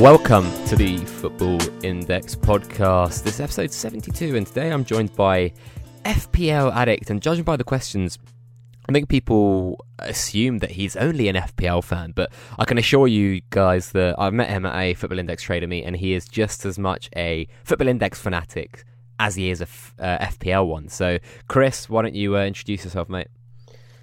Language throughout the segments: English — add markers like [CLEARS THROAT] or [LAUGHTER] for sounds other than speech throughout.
Welcome to the Football Index podcast. This is episode 72, and today I'm joined by FPL Addict. And judging by the questions, I think people assume that he's only an FPL fan, but I can assure you guys that I've met him at a Football Index trader meet, and he is just as much a Football Index fanatic as he is a f- uh, FPL one. So, Chris, why don't you uh, introduce yourself, mate?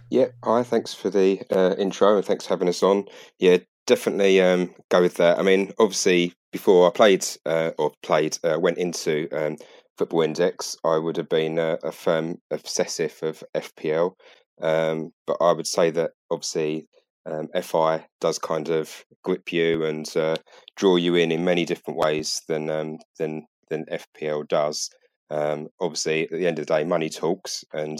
Yeah, hi, thanks for the uh, intro and thanks for having us on. Yeah, definitely um, go with that. I mean, obviously, before I played uh, or played, uh, went into um, Football Index, I would have been a, a firm obsessive of FPL. Um, but I would say that obviously um, FI does kind of grip you and uh, draw you in in many different ways than um, than than FPL does. Um, obviously, at the end of the day, money talks, and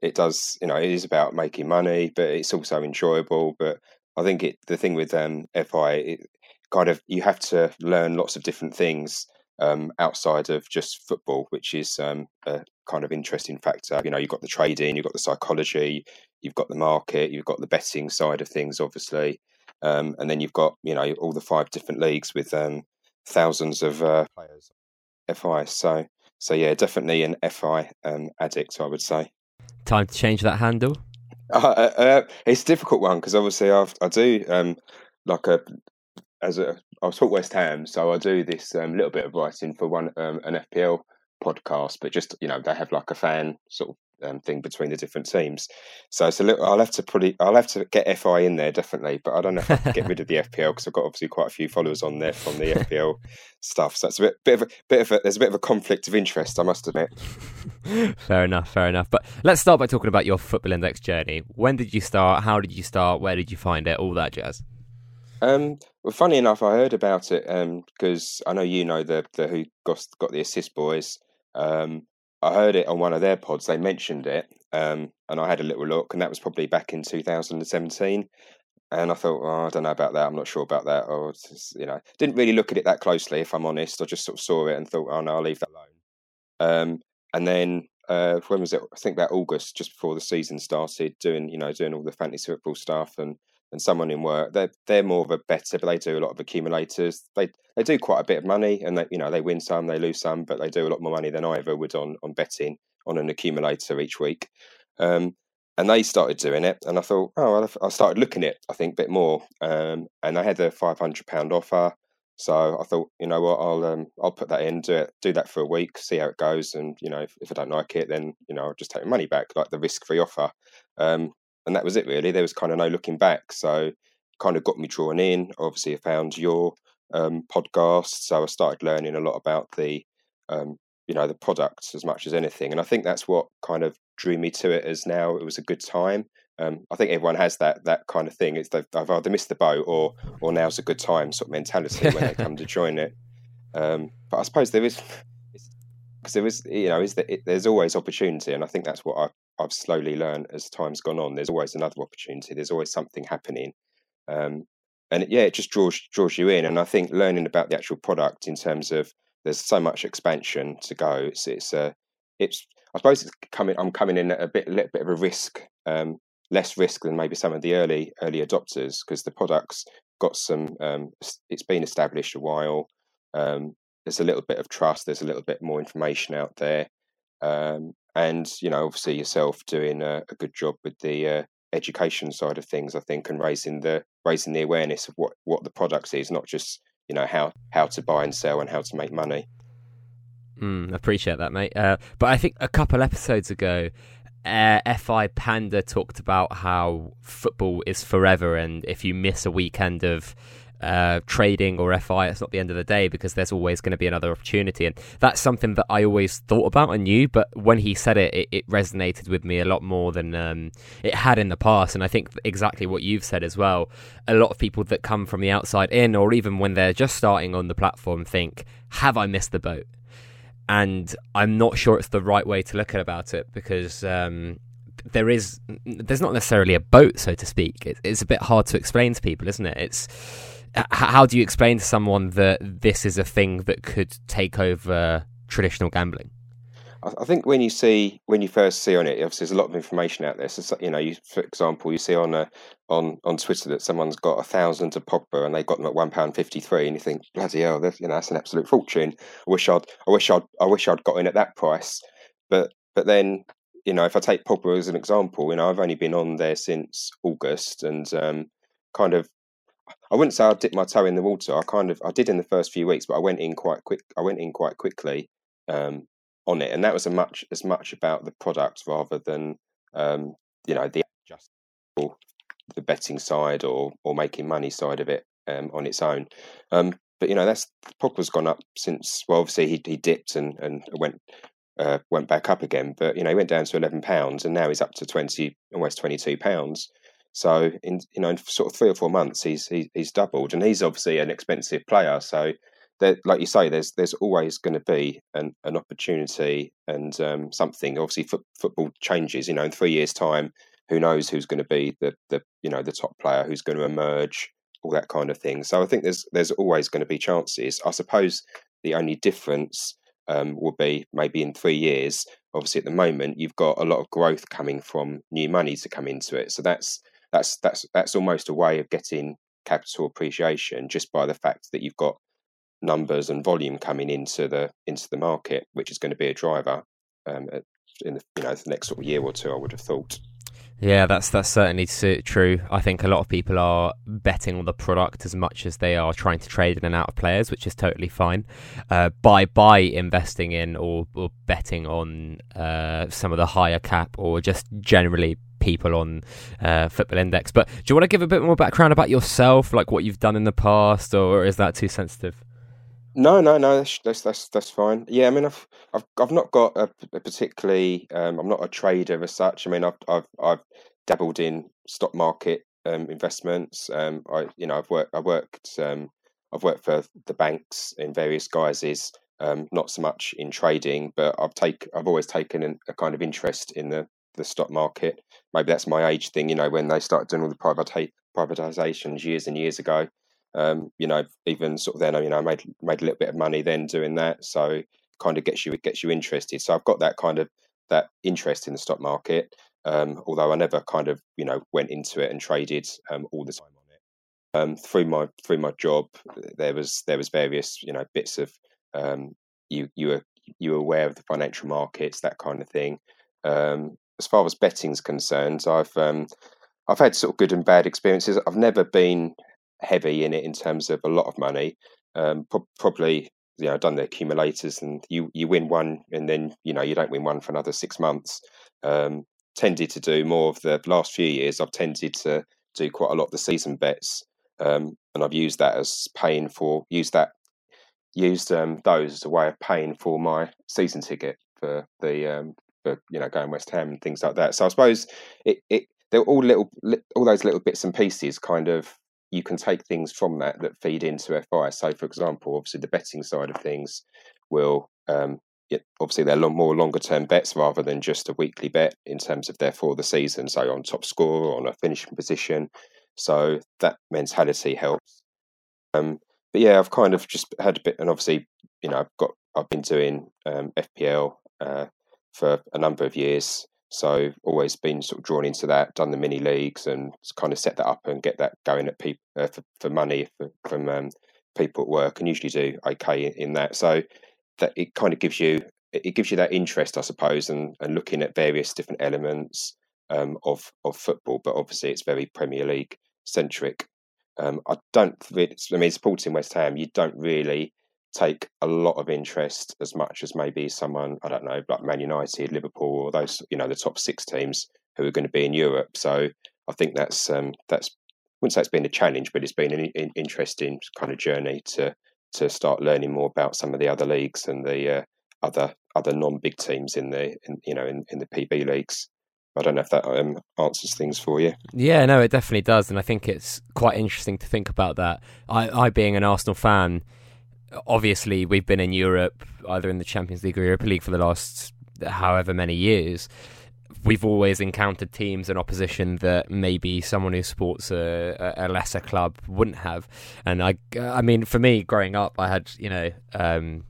it does. You know, it is about making money, but it's also enjoyable. But I think it the thing with um, FI, it kind of you have to learn lots of different things um, outside of just football, which is um, a kind of interesting factor. You know, you've got the trading, you've got the psychology, you've got the market, you've got the betting side of things, obviously, um, and then you've got you know all the five different leagues with um, thousands of uh, players. FI, so so yeah, definitely an FI um, addict, I would say. Time to change that handle. [LAUGHS] Uh, uh, uh, it's a difficult one because obviously I've, I do um, like a as a I was taught West Ham, so I do this um, little bit of writing for one um, an FPL podcast, but just you know they have like a fan sort of um, thing between the different teams. So it's a little. I'll have to put it. I'll have to get FI in there definitely, but I don't know if I can get [LAUGHS] rid of the FPL because I've got obviously quite a few followers on there from the FPL stuff. So it's a bit, bit of a bit of a. There's a bit of a conflict of interest, I must admit. [LAUGHS] fair enough, fair enough. But let's start by talking about your Football Index journey. When did you start? How did you start? Where did you find it? All that jazz. Um, well, funny enough, I heard about it because um, I know you know the the who got got the assist boys. Um, I heard it on one of their pods. They mentioned it, um, and I had a little look, and that was probably back in 2017. And I thought, oh, I don't know about that. I'm not sure about that. Or you know, didn't really look at it that closely, if I'm honest. I just sort of saw it and thought, oh no, I'll leave that alone. Um, and then uh, when was it? I think that August, just before the season started, doing you know doing all the fantasy football stuff and and someone in work. They're they're more of a better, but they do a lot of accumulators. They they do quite a bit of money, and they you know they win some, they lose some, but they do a lot more money than I ever would on on betting on an accumulator each week. Um, and they started doing it, and I thought, oh, well, I started looking at it, I think a bit more, um, and they had a five hundred pound offer. So I thought, you know what, I'll um, I'll put that in, do it, do that for a week, see how it goes, and you know, if, if I don't like it, then you know, I'll just take the money back, like the risk-free offer. Um, and that was it really. There was kind of no looking back. So kind of got me drawn in. Obviously, I found your um, podcast, so I started learning a lot about the um, you know the products as much as anything. And I think that's what kind of drew me to it. As now it was a good time. Um, I think everyone has that that kind of thing. It's they've, they've, either missed the boat or or now's a good time sort of mentality when they come to [LAUGHS] join it. Um, but I suppose there is [LAUGHS] because there is you know is that it, there's always opportunity, and I think that's what I I've slowly learned as time's gone on. There's always another opportunity. There's always something happening, um, and yeah, it just draws draws you in. And I think learning about the actual product in terms of there's so much expansion to go. It's it's uh, it's I suppose it's coming. I'm coming in at a bit a little bit of a risk, um, less risk than maybe some of the early early adopters because the product's got some. Um, it's been established a while. Um, there's a little bit of trust. There's a little bit more information out there. Um, and you know obviously yourself doing a, a good job with the uh, education side of things i think and raising the raising the awareness of what what the product is not just you know how how to buy and sell and how to make money. Mm, appreciate that mate. Uh, but i think a couple episodes ago uh, fi panda talked about how football is forever and if you miss a weekend of uh, trading or FI, it's not the end of the day because there's always going to be another opportunity. And that's something that I always thought about and knew, but when he said it, it, it resonated with me a lot more than um, it had in the past. And I think exactly what you've said as well. A lot of people that come from the outside in, or even when they're just starting on the platform, think, have I missed the boat? And I'm not sure it's the right way to look at about it because um, there is there's not necessarily a boat, so to speak. It, it's a bit hard to explain to people, isn't it? It's how do you explain to someone that this is a thing that could take over traditional gambling? I think when you see when you first see on it, obviously there's a lot of information out there. So you know, you, for example, you see on a, on on Twitter that someone's got a thousand to Pogba and they got them at one pound fifty three, and you think bloody hell, you know that's an absolute fortune. I wish I'd I wish I'd I wish I'd got in at that price, but but then you know if I take Pogba as an example, you know I've only been on there since August and um, kind of I wouldn't say I dipped my toe in the water. I kind of I did in the first few weeks, but I went in quite quick. I went in quite quickly um, on it, and that was a much as much about the product rather than um, you know the just the betting side or or making money side of it um, on its own. Um, but you know that's Pogba's gone up since. Well, obviously he he dipped and and went uh, went back up again, but you know he went down to eleven pounds and now he's up to twenty almost twenty two pounds. So in you know in sort of three or four months he's he, he's doubled, and he's obviously an expensive player. So that, like you say, there's there's always going to be an, an opportunity and um, something. Obviously, fo- football changes. You know, in three years' time, who knows who's going to be the the you know the top player, who's going to emerge, all that kind of thing. So I think there's there's always going to be chances. I suppose the only difference um, will be maybe in three years. Obviously, at the moment, you've got a lot of growth coming from new money to come into it. So that's that's that's that's almost a way of getting capital appreciation just by the fact that you've got numbers and volume coming into the into the market, which is going to be a driver um, in the you know the next sort of year or two. I would have thought. Yeah, that's that's certainly true. I think a lot of people are betting on the product as much as they are trying to trade in and out of players, which is totally fine. Uh, by by investing in or, or betting on uh, some of the higher cap or just generally people on uh, Football Index. But do you want to give a bit more background about yourself, like what you've done in the past, or is that too sensitive? No, no, no. That's that's that's, fine. Yeah, I mean, I've I've I've not got a, a particularly. Um, I'm not a trader as such. I mean, I've I've I've dabbled in stock market um, investments. Um, I you know I've worked I worked um, I've worked for the banks in various guises. Um, not so much in trading, but I've take I've always taken an, a kind of interest in the the stock market. Maybe that's my age thing. You know, when they started doing all the privatizations years and years ago. Um, you know, even sort of then, you know, I made made a little bit of money then doing that. So kind of gets you it gets you interested. So I've got that kind of that interest in the stock market. Um, although I never kind of you know went into it and traded um, all the time on it. Um, through my through my job, there was there was various you know bits of um, you you were you were aware of the financial markets that kind of thing. Um, as far as betting's concerned, I've um, I've had sort of good and bad experiences. I've never been heavy in it in terms of a lot of money. Um, pro- probably, you know, done the accumulators, and you you win one, and then you know you don't win one for another six months. Um, tended to do more of the last few years. I've tended to do quite a lot of the season bets, um, and I've used that as paying for used that used um, those as a way of paying for my season ticket for the um, for you know going West Ham and things like that. So I suppose it, it they're all little all those little bits and pieces kind of you can take things from that that feed into FI. So, for example, obviously the betting side of things will um, it, obviously they're more longer term bets rather than just a weekly bet in terms of therefore the season. So on top score, on a finishing position. So that mentality helps. Um, but yeah, I've kind of just had a bit, and obviously, you know, I've got I've been doing um, FPL uh, for a number of years, so always been sort of drawn into that, done the mini leagues and kind of set that up and get that going at people uh, for, for money for, from um, people at work and usually do okay in that. So that it kind of gives you it gives you that interest, I suppose, and, and looking at various different elements um, of of football. But obviously, it's very Premier League centric. Um, I don't. I mean, supporting West Ham, you don't really take a lot of interest as much as maybe someone I don't know, like Man United, Liverpool, or those you know the top six teams who are going to be in Europe. So I think that's um, that's I wouldn't say it's been a challenge, but it's been an, an interesting kind of journey to to start learning more about some of the other leagues and the uh, other other non big teams in the in, you know in, in the PB leagues. I don't know if that um, answers things for you. Yeah, no, it definitely does, and I think it's quite interesting to think about that. I, I being an Arsenal fan, obviously we've been in Europe, either in the Champions League or Europa League for the last however many years. We've always encountered teams and opposition that maybe someone who supports a, a lesser club wouldn't have. And I, I mean, for me, growing up, I had you know um,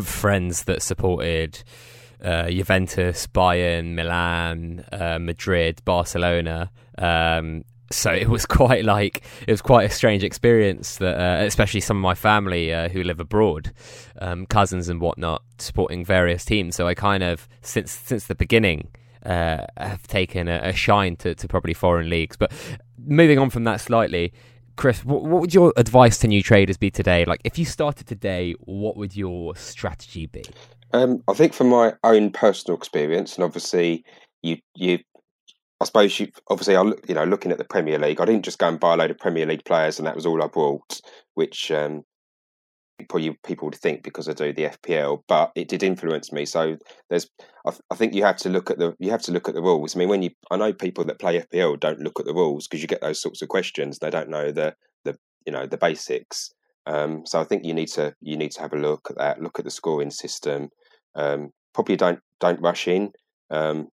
friends that supported uh, Juventus, Bayern, Milan, uh, Madrid, Barcelona. Um, so it was [LAUGHS] quite like it was quite a strange experience that, uh, especially some of my family uh, who live abroad, um, cousins and whatnot, supporting various teams. So I kind of since since the beginning uh, have taken a, a shine to, to probably foreign leagues. But moving on from that slightly, Chris, what, what, would your advice to new traders be today? Like, if you started today, what would your strategy be? Um, I think from my own personal experience, and obviously, you you, I suppose you obviously, I you know, looking at the Premier League, I didn't just go and buy a load of Premier League players, and that was all I bought, which um, you people would think because I do the FPL, but it did influence me. So there's, I, I, think you have to look at the you have to look at the rules. I mean, when you, I know people that play FPL don't look at the rules because you get those sorts of questions. They don't know the the you know the basics. Um, so I think you need to you need to have a look at that. Look at the scoring system. Um, probably don't don't rush in. Um,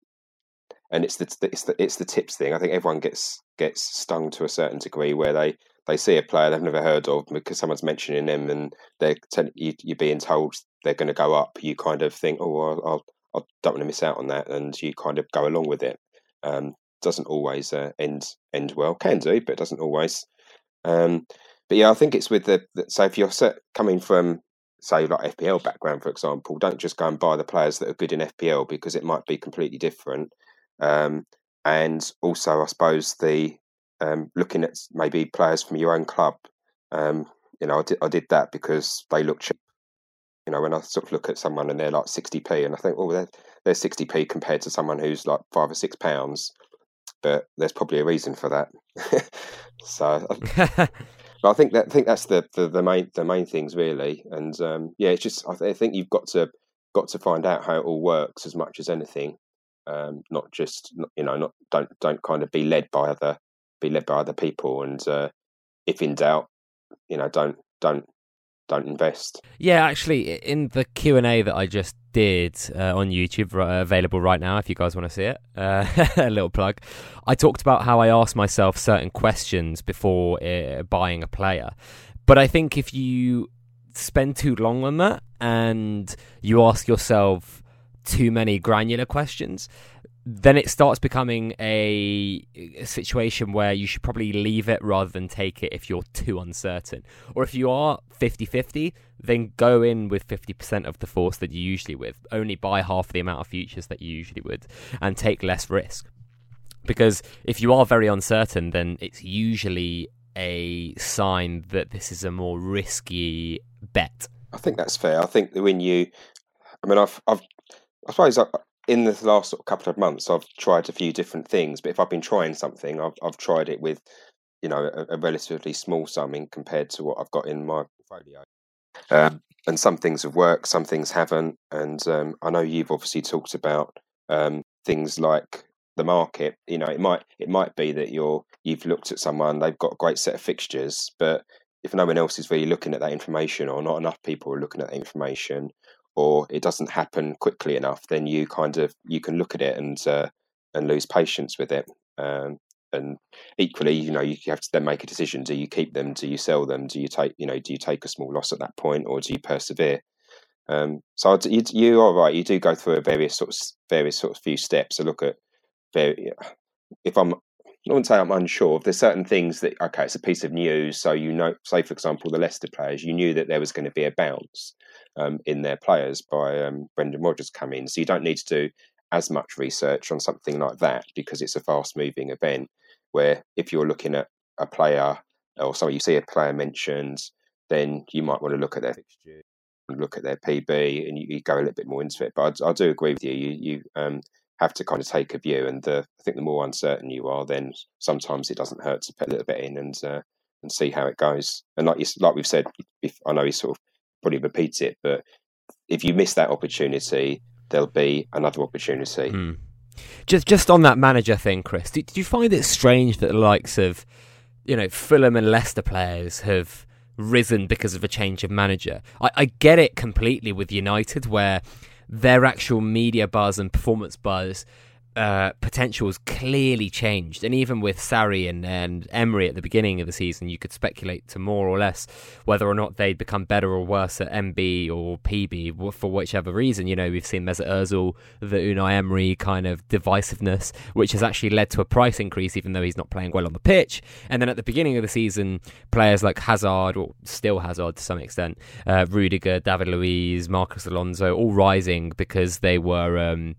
and it's the it's the it's the tips thing. I think everyone gets gets stung to a certain degree where they they see a player they've never heard of because someone's mentioning them and they're you, you're being told they're going to go up. You kind of think, oh, I'll, I don't want to miss out on that, and you kind of go along with it. Um, doesn't always uh, end end well. Can do, but it doesn't always. Um, but yeah, I think it's with the, the so if you're set, coming from say like FPL background, for example, don't just go and buy the players that are good in FPL because it might be completely different. Um, and also, I suppose the um, looking at maybe players from your own club. Um, you know, I did, I did that because they look cheap. You know, when I sort of look at someone and they're like 60p, and I think, oh, they're, they're 60p compared to someone who's like five or six pounds. But there's probably a reason for that. [LAUGHS] so, [LAUGHS] I think that I think that's the, the, the main the main things really. And um, yeah, it's just I, th- I think you've got to got to find out how it all works as much as anything. Um, not just you know not don't don't kind of be led by other be led by other people, and uh, if in doubt, you know, don't don't don't invest. Yeah, actually, in the Q and A that I just did uh, on YouTube, uh, available right now, if you guys want to see it, uh, [LAUGHS] a little plug. I talked about how I ask myself certain questions before uh, buying a player, but I think if you spend too long on that and you ask yourself too many granular questions, then it starts becoming a, a, situation where you should probably leave it rather than take it if you're too uncertain. Or if you are 50 50, then go in with 50% of the force that you usually would. Only buy half the amount of futures that you usually would and take less risk. Because if you are very uncertain, then it's usually a sign that this is a more risky bet. I think that's fair. I think that when you, I mean, I've, I've I suppose I, in the last sort of couple of months, I've tried a few different things. But if I've been trying something, I've I've tried it with, you know, a, a relatively small sum in compared to what I've got in my portfolio. Um, and some things have worked, some things haven't. And um, I know you've obviously talked about um, things like the market. You know, it might it might be that you're you've looked at someone, they've got a great set of fixtures, but if no one else is really looking at that information, or not enough people are looking at that information, or it doesn't happen quickly enough, then you kind of you can look at it and uh, and lose patience with it. Um, and equally, you know, you have to then make a decision: do you keep them? Do you sell them? Do you take you know do you take a small loss at that point, or do you persevere? Um, so you, you are right. You do go through various sort of various sort of few steps to look at. Very, if I'm I wouldn't say I'm unsure. If there's certain things that okay, it's a piece of news, so you know, say for example, the Leicester players, you knew that there was going to be a bounce um, in their players by um, Brendan Rodgers coming, so you don't need to do as much research on something like that because it's a fast-moving event. Where if you're looking at a player or so you see a player mentioned, then you might want to look at their look at their PB, and you, you, go a little bit more into it. But I, I do agree with you. You, you um, have to kind of take a view. And the, I think the more uncertain you are, then sometimes it doesn't hurt to put a little bit in and uh, and see how it goes. And like you, like we've said, if I know he sort of probably repeats it, but if you miss that opportunity, there'll be another opportunity. Mm. Just just on that manager thing, Chris, did, did you find it strange that the likes of you know Fulham and Leicester players have risen because of a change of manager? I, I get it completely with United, where their actual media buzz and performance buzz uh, potentials clearly changed. And even with Sarri and, and Emery at the beginning of the season, you could speculate to more or less whether or not they'd become better or worse at MB or PB for whichever reason. You know, we've seen Mesut Ozil, the Unai Emery kind of divisiveness, which has actually led to a price increase, even though he's not playing well on the pitch. And then at the beginning of the season, players like Hazard, or still Hazard to some extent, uh, Rudiger, David Luiz, Marcos Alonso, all rising because they were. Um,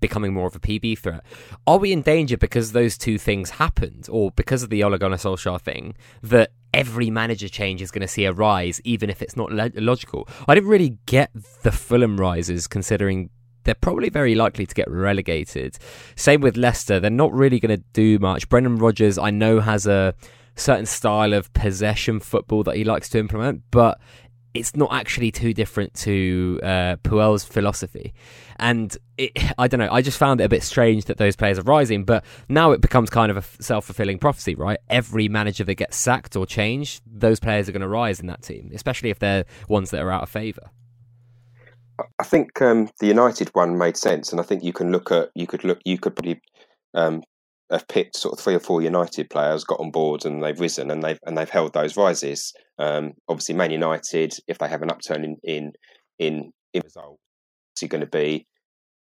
becoming more of a PB threat. Are we in danger because those two things happened, or because of the Ole Gunnar Solskjaer thing, that every manager change is going to see a rise, even if it's not lo- logical? I didn't really get the Fulham rises, considering they're probably very likely to get relegated. Same with Leicester, they're not really going to do much. Brendan Rodgers, I know, has a certain style of possession football that he likes to implement, but it's not actually too different to uh, Puel's philosophy. And it, I don't know, I just found it a bit strange that those players are rising, but now it becomes kind of a self fulfilling prophecy, right? Every manager that gets sacked or changed, those players are going to rise in that team, especially if they're ones that are out of favour. I think um, the United one made sense, and I think you can look at you could look you could probably um, have picked sort of three or four United players, got on board, and they've risen and they've and they've held those rises. Um, obviously, Man United, if they have an upturn in in in, in results, are going to be,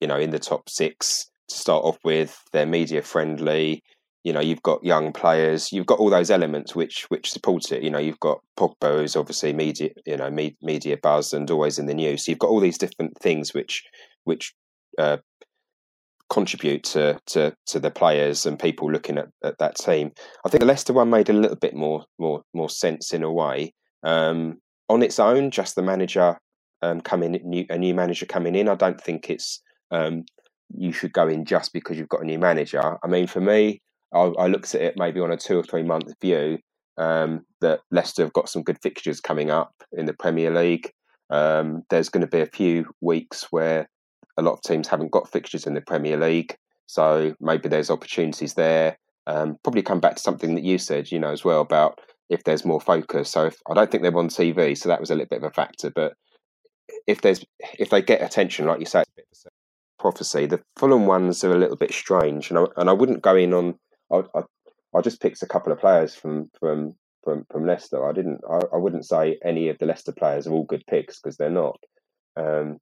you know, in the top six to start off with. They're media friendly. You know, you've got young players. You've got all those elements which which support it. You know, you've got Pogba, who's obviously media, you know, me, media buzz and always in the news. So you've got all these different things which which uh, contribute to, to to the players and people looking at, at that team. I think the Leicester one made a little bit more more more sense in a way. Um, on its own, just the manager um, coming new, a new manager coming in. I don't think it's um, you should go in just because you've got a new manager. I mean, for me, I, I looked at it maybe on a two or three month view. Um, that Leicester have got some good fixtures coming up in the Premier League. Um, there's going to be a few weeks where a lot of teams haven't got fixtures in the Premier League, so maybe there's opportunities there. Um, probably come back to something that you said, you know, as well about if there's more focus. So if, I don't think they're on TV, so that was a little bit of a factor. But if there's if they get attention, like you say, prophecy. The Fulham ones are a little bit strange, and I, and I wouldn't go in on. I, I, I just picked a couple of players from from from, from Leicester. I didn't. I, I wouldn't say any of the Leicester players are all good picks because they're not. Um,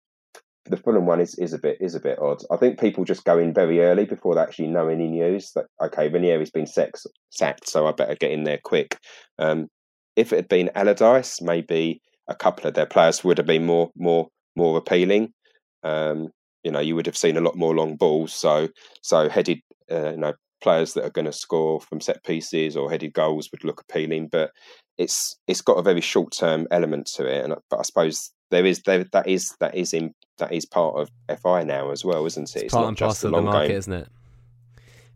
the Fulham one is, is a bit is a bit odd. I think people just go in very early before they actually know any news. That okay, Ranieri's been sex, sacked, so I better get in there quick. Um, if it had been Allardyce, maybe a couple of their players would have been more more more appealing. Um, you know, you would have seen a lot more long balls. So so headed, uh, you know, players that are going to score from set pieces or headed goals would look appealing. But it's it's got a very short term element to it, and but I suppose there is there, that is that is in that is part of FI now as well, isn't it? It's, it's part and parcel of the market, game. isn't it?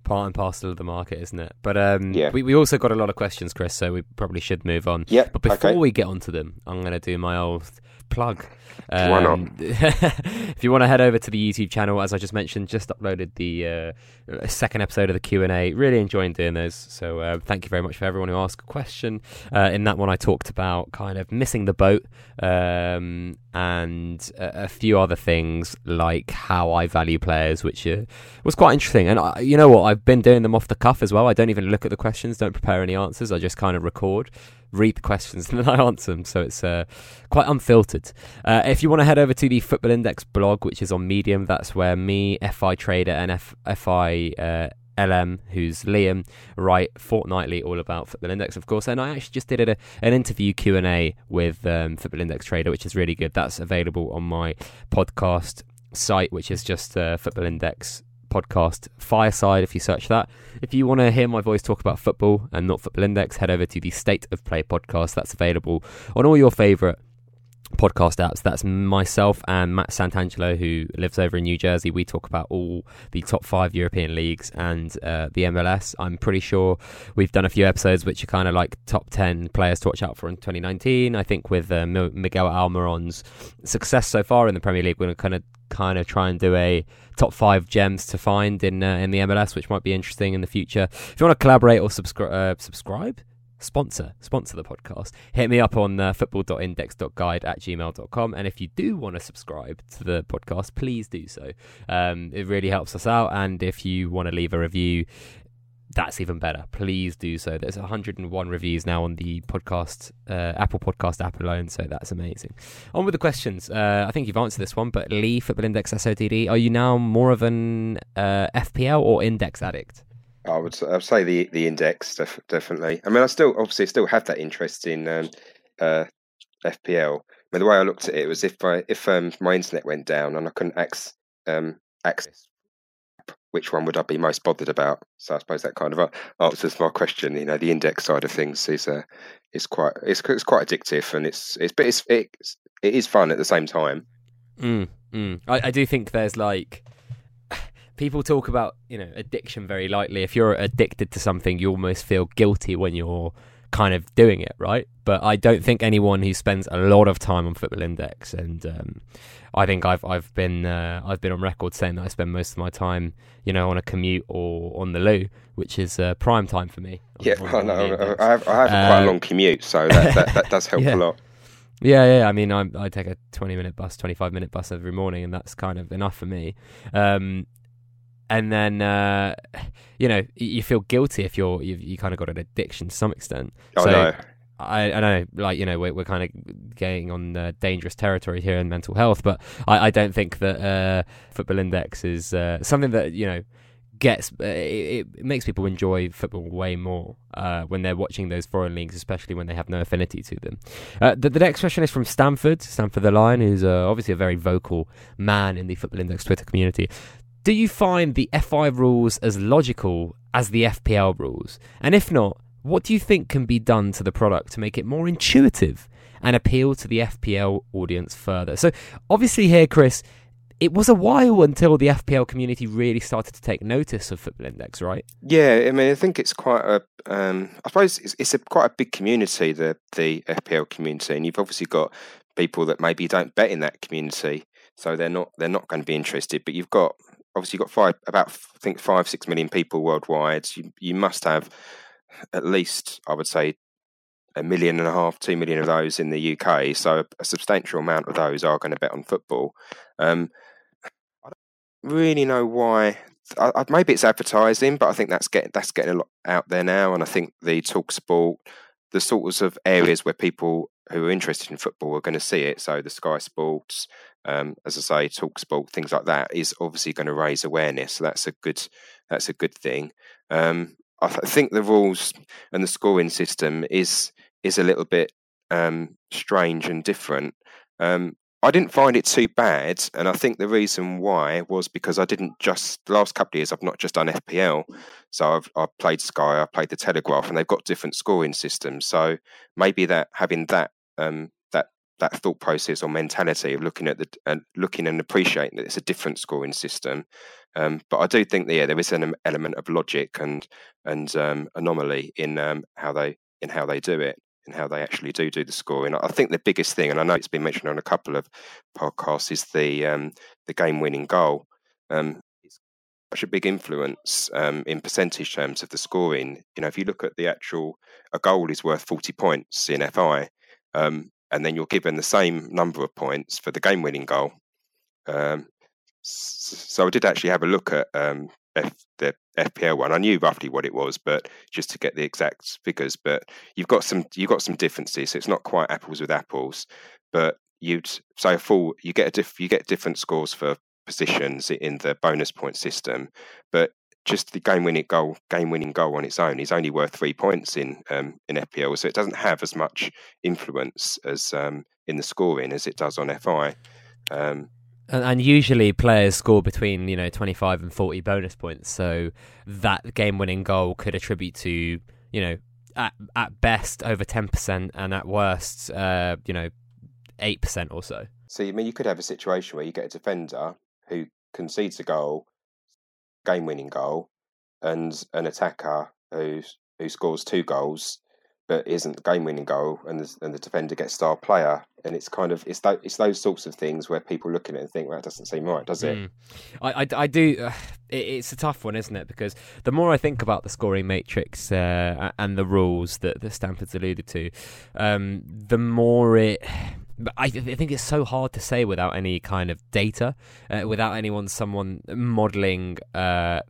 Part and parcel of the market, isn't it? But um, yeah. we, we also got a lot of questions, Chris, so we probably should move on. Yeah. But before okay. we get onto them, I'm going to do my old plug. Um, [LAUGHS] Why not? Um, [LAUGHS] if you want to head over to the YouTube channel, as I just mentioned, just uploaded the uh, second episode of the Q and A. Really enjoying doing those. So uh, thank you very much for everyone who asked a question. Uh, in that one, I talked about kind of missing the boat um, and a, a, few other things like how I value players, which uh, was quite interesting. And I, you know what? I've been doing them off the cuff as well. I don't even look at the questions, don't prepare any answers. I just kind of record read the questions [LAUGHS] and then I answer them. So it's uh, quite unfiltered. Uh, if you want to head over to the Football Index blog, which is on Medium, that's where me, FI Trader, and F- FI. Uh, LM, who's Liam, write fortnightly all about Football Index, of course. And I actually just did a, an interview Q and A with um, Football Index Trader, which is really good. That's available on my podcast site, which is just uh, Football Index podcast Fireside if you search that. If you want to hear my voice talk about football and not Football Index, head over to the State of Play podcast. That's available on all your favourite podcast apps. That's myself and Matt Santangelo, who lives over in New Jersey. We talk about all the top five European leagues and uh, the MLS. I'm pretty sure we've done a few episodes which are kind of like top 10 players to watch out for in 2019. I think with uh, Miguel Almiron's success so far in the Premier League, we're going to kind of kind of try and do a top five gems to find in uh, in the MLS, which might be interesting in the future. If you want to collaborate or subscri- uh, subscribe, sponsor sponsor the podcast hit me up on uh, football.index.guide at gmail.com and if you do want to subscribe to the podcast please do so. Um, it really helps us out. And if you want to leave a review that's even better. Please do so. There's 101 reviews now on the podcast, uh, Apple Podcast app alone, so that's amazing. On with the questions. Uh, I think you've answered this one, but Lee, Football Index SOTD, are you now more of an uh, FPL or index addict? I would, I would say the the index def- definitely. I mean, I still obviously still have that interest in um, uh, FPL. But the way I looked at it was if I if um, my internet went down and I couldn't access um, access which one would I be most bothered about? So I suppose that kind of answers my question. You know, the index side of things is uh, is quite it's, it's quite addictive, and it's it's but it's it, it is fun at the same time. Mm, mm. I, I do think there's like [SIGHS] people talk about you know addiction very lightly. If you're addicted to something, you almost feel guilty when you're kind of doing it, right? But I don't think anyone who spends a lot of time on Football Index, and um, I think I've I've been uh, I've been on record saying that I spend most of my time, you know, on a commute or on the loo, which is uh, prime time for me. Yeah, [LAUGHS] I know. I have, I have quite a long commute, so that, that, that [LAUGHS] does help yeah. a lot. Yeah, yeah. I mean, I, I take a twenty-minute bus, twenty-five minute bus every morning, and that's kind of enough for me. Um, and then uh, you know you feel guilty if you're you've, you kind of got an addiction to some extent. Oh so, no. I, I know, like you know, we're, we're kind of getting on uh, dangerous territory here in mental health, but I, I don't think that uh, Football Index is uh, something that you know gets uh, it, it, makes people enjoy football way more uh, when they're watching those foreign leagues, especially when they have no affinity to them. Uh, the, the, next question is from Stamford, Stamford the Lion, who's uh, obviously a very vocal man in the Football Index Twitter community. Do you find the FI rules as logical as the FPL rules? And if not, what do you think can be done to the product to make it more intuitive and appeal to the FPL audience further? So, obviously, here, Chris, it was a while until the FPL community really started to take notice of Football Index, right? Yeah, I mean, I think it's quite a. Um, I suppose it's, it's a quite a big community, the the FPL community, and you've obviously got people that maybe don't bet in that community, so they're not they're not going to be interested. But you've got obviously you've got five about I think five six million people worldwide. You you must have at least I would say a million and a half, two million of those in the UK. So a substantial amount of those are going to bet on football. Um, I don't really know why. I, maybe it's advertising, but I think that's getting that's getting a lot out there now. And I think the talk sport, the sorts of areas where people who are interested in football are going to see it. So the Sky Sports, um, as I say, talk sport, things like that, is obviously going to raise awareness. So that's a good that's a good thing. Um, I, th- I think the rules and the scoring system is is a little bit um, strange and different. Um, I didn't find it too bad, and I think the reason why was because I didn't just the last couple of years I've not just done FPL, so I've I've played Sky, I've played the Telegraph, and they've got different scoring systems. So maybe that having that um, that that thought process or mentality of looking at the and uh, looking and appreciating that it's a different scoring system. Um, but I do think that yeah, there is an element of logic and and um, anomaly in um, how they in how they do it and how they actually do do the scoring. I think the biggest thing, and I know it's been mentioned on a couple of podcasts, is the um, the game winning goal. Um, it's such a big influence um, in percentage terms of the scoring. You know, if you look at the actual, a goal is worth forty points in FI, um, and then you're given the same number of points for the game winning goal. Um, so I did actually have a look at um, F, the FPL one. I knew roughly what it was, but just to get the exact figures. But you've got some you've got some differences. So it's not quite apples with apples, but you'd a full you get a diff, you get different scores for positions in the bonus point system, but just the game winning goal game winning goal on its own is only worth three points in um, in FPL, so it doesn't have as much influence as um, in the scoring as it does on FI. Um, and, usually players score between you know 25 and 40 bonus points. So that game winning goal could attribute to you know at, at best over 10% and at worst uh, you know 8% or so. So I mean you could have a situation where you get a defender who concedes a goal game winning goal and an attacker who who scores two goals but isn't the game-winning goal, and the, and the defender gets star player, and it's kind of it's it's those sorts of things where people look at it and think, well, that doesn't seem right, does it? Mm. I, I, I, do. Uh, it, it's a tough one, isn't it? Because the more I think about the scoring matrix uh, and the rules that the Stamford's alluded to, um, the more it I, th- I, think it's so hard to say without any kind of data, uh, without anyone, someone modeling. Uh,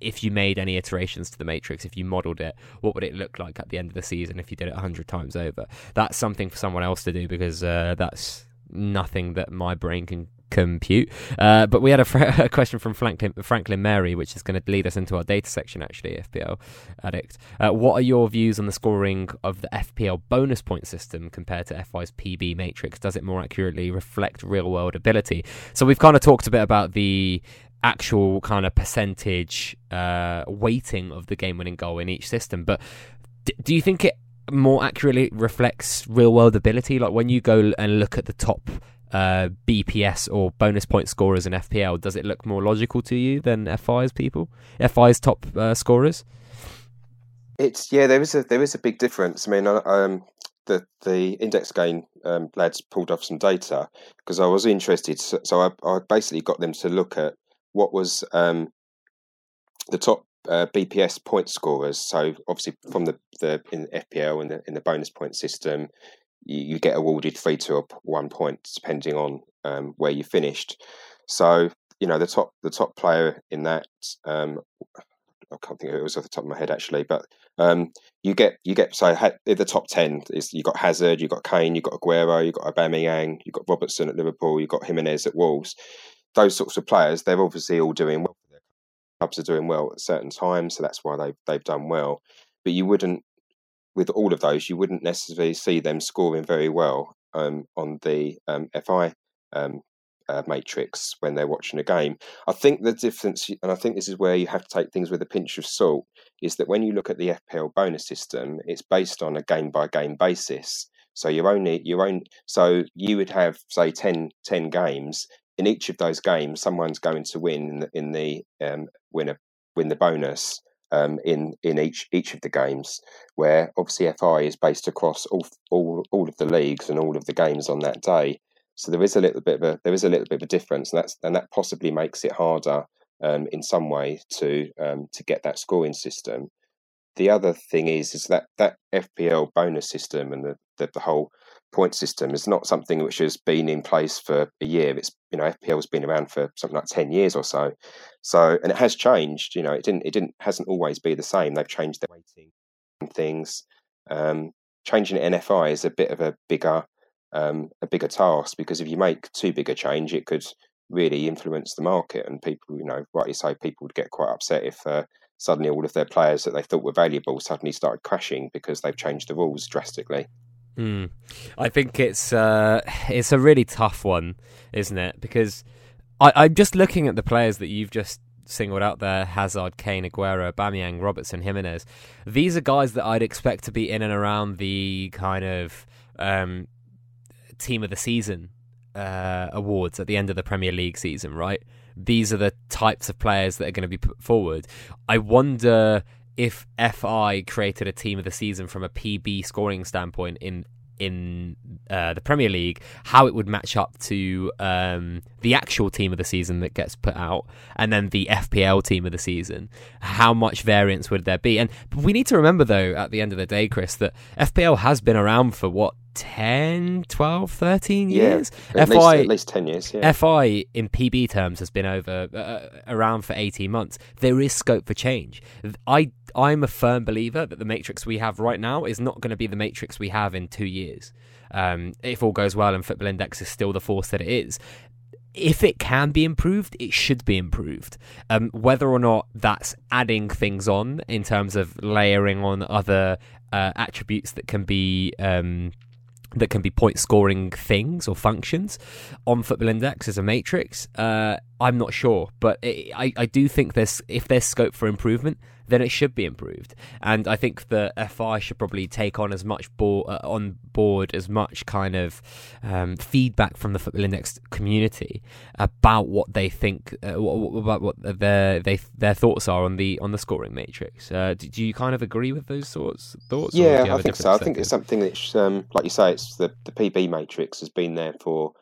if you made any iterations to the matrix, if you modeled it, what would it look like at the end of the season if you did it hundred times over? That's something for someone else to do because uh, that's nothing that my brain can compute. Uh, but we had a, fr- [LAUGHS] a, question from Franklin, Franklin Mary, which is going to lead us into our data section, actually, FPL Addict. Uh, what are your views on the scoring of the FPL bonus point system compared to FI's PB matrix? Does it more accurately reflect real world ability? So we've kind of talked a bit about the actual kind of percentage uh, weighting of the game winning goal in each system, but d- do you think it more accurately reflects real world ability? Like when you go and look at the top uh, BPS or bonus point scorers in FPL, does it look more logical to you than FI's PB, FI's top uh, scorers? It's yeah, there is a there is a big difference. I mean, um, the the index gain um, lads pulled off some data because I was interested. So, so I, I, basically got them to look at what was um, the top uh, BPS point scorers. So obviously from the the in FPL and the in the bonus point system, you, you get awarded three to one point depending on um, where you finished. So you know the top the top player in that um, I can't think of it was off the top of my head actually, but um, you get you get so the top ten is you got Hazard, you got Kane, you got Aguero, you got Aubameyang, you got Robertson at Liverpool, you got Jimenez at Wolves. Those sorts of players, they're obviously all doing well. Clubs are doing well at certain times, so that's why they've they've done well. But you wouldn't with all of those, you wouldn't necessarily see them scoring very well um, on the um, FI um, uh, matrix when they're watching a game. I think the difference, and I think this is where you have to take things with a pinch of salt, is that when you look at the FPL bonus system, it's based on a game by game basis. So you're only you're own so you would have say 10, 10 games. In each of those games, someone's going to win in the, in the um, win a win the bonus um, in in each each of the games. Where obviously FI is based across all all all of the leagues and all of the games on that day. So there is a little bit of a there is a little bit of a difference, and that's and that possibly makes it harder um, in some way to um, to get that scoring system. The other thing is is that that FPL bonus system and the, the, the whole point system is not something which has been in place for a year. It's you know FPL's been around for something like ten years or so. So and it has changed. You know it didn't it didn't hasn't always be the same. They've changed their weighting and things. Um, changing in FI is a bit of a bigger um, a bigger task because if you make too big a change, it could really influence the market and people. You know, rightly so, people would get quite upset if. Uh, suddenly, all of their players that they thought were valuable suddenly started crashing because they've changed the rules drastically. Mm. I think it's uh, it's a really tough one, isn't it? Because I, I'm just looking at the players that you've just singled out there: Hazard, Kane, Aguero, Bamiyang, Robertson, Jimenez. These are guys that I'd expect to be in and around the kind of um, team of the season uh, awards at the end of the Premier League season, right? These are the types of players that are going to be put forward. I wonder if FI created a team of the season from a PB scoring standpoint in in uh, the Premier League, how it would match up to um, the actual team of the season that gets put out, and then the FPL team of the season. How much variance would there be? And we need to remember, though, at the end of the day, Chris, that FPL has been around for what 10, 12, 13 years. Yeah, at, FI, least, at least 10 years. Yeah. FI in PB terms has been over uh, uh, around for 18 months. There is scope for change. I I'm a firm believer that the matrix we have right now is not going to be the matrix we have in 2 years. Um, if all goes well and Football Index is still the force that it is, if it can be improved, it should be improved. Um, whether or not that's adding things on in terms of layering on other uh, attributes that can be um, that can be point scoring things or functions on Football Index as a matrix. Uh, I'm not sure, but it, I, I do think there's if there's scope for improvement, then it should be improved. And I think the FI should probably take on as much bo- uh, on board as much kind of um, feedback from the Football Index community about what they think, uh, about what their they, their thoughts are on the on the scoring matrix. Uh, do, do, you kind of agree with those sorts thoughts? Yeah, I think so. I think it's something that's um, like you say, it's the the PB matrix has been there for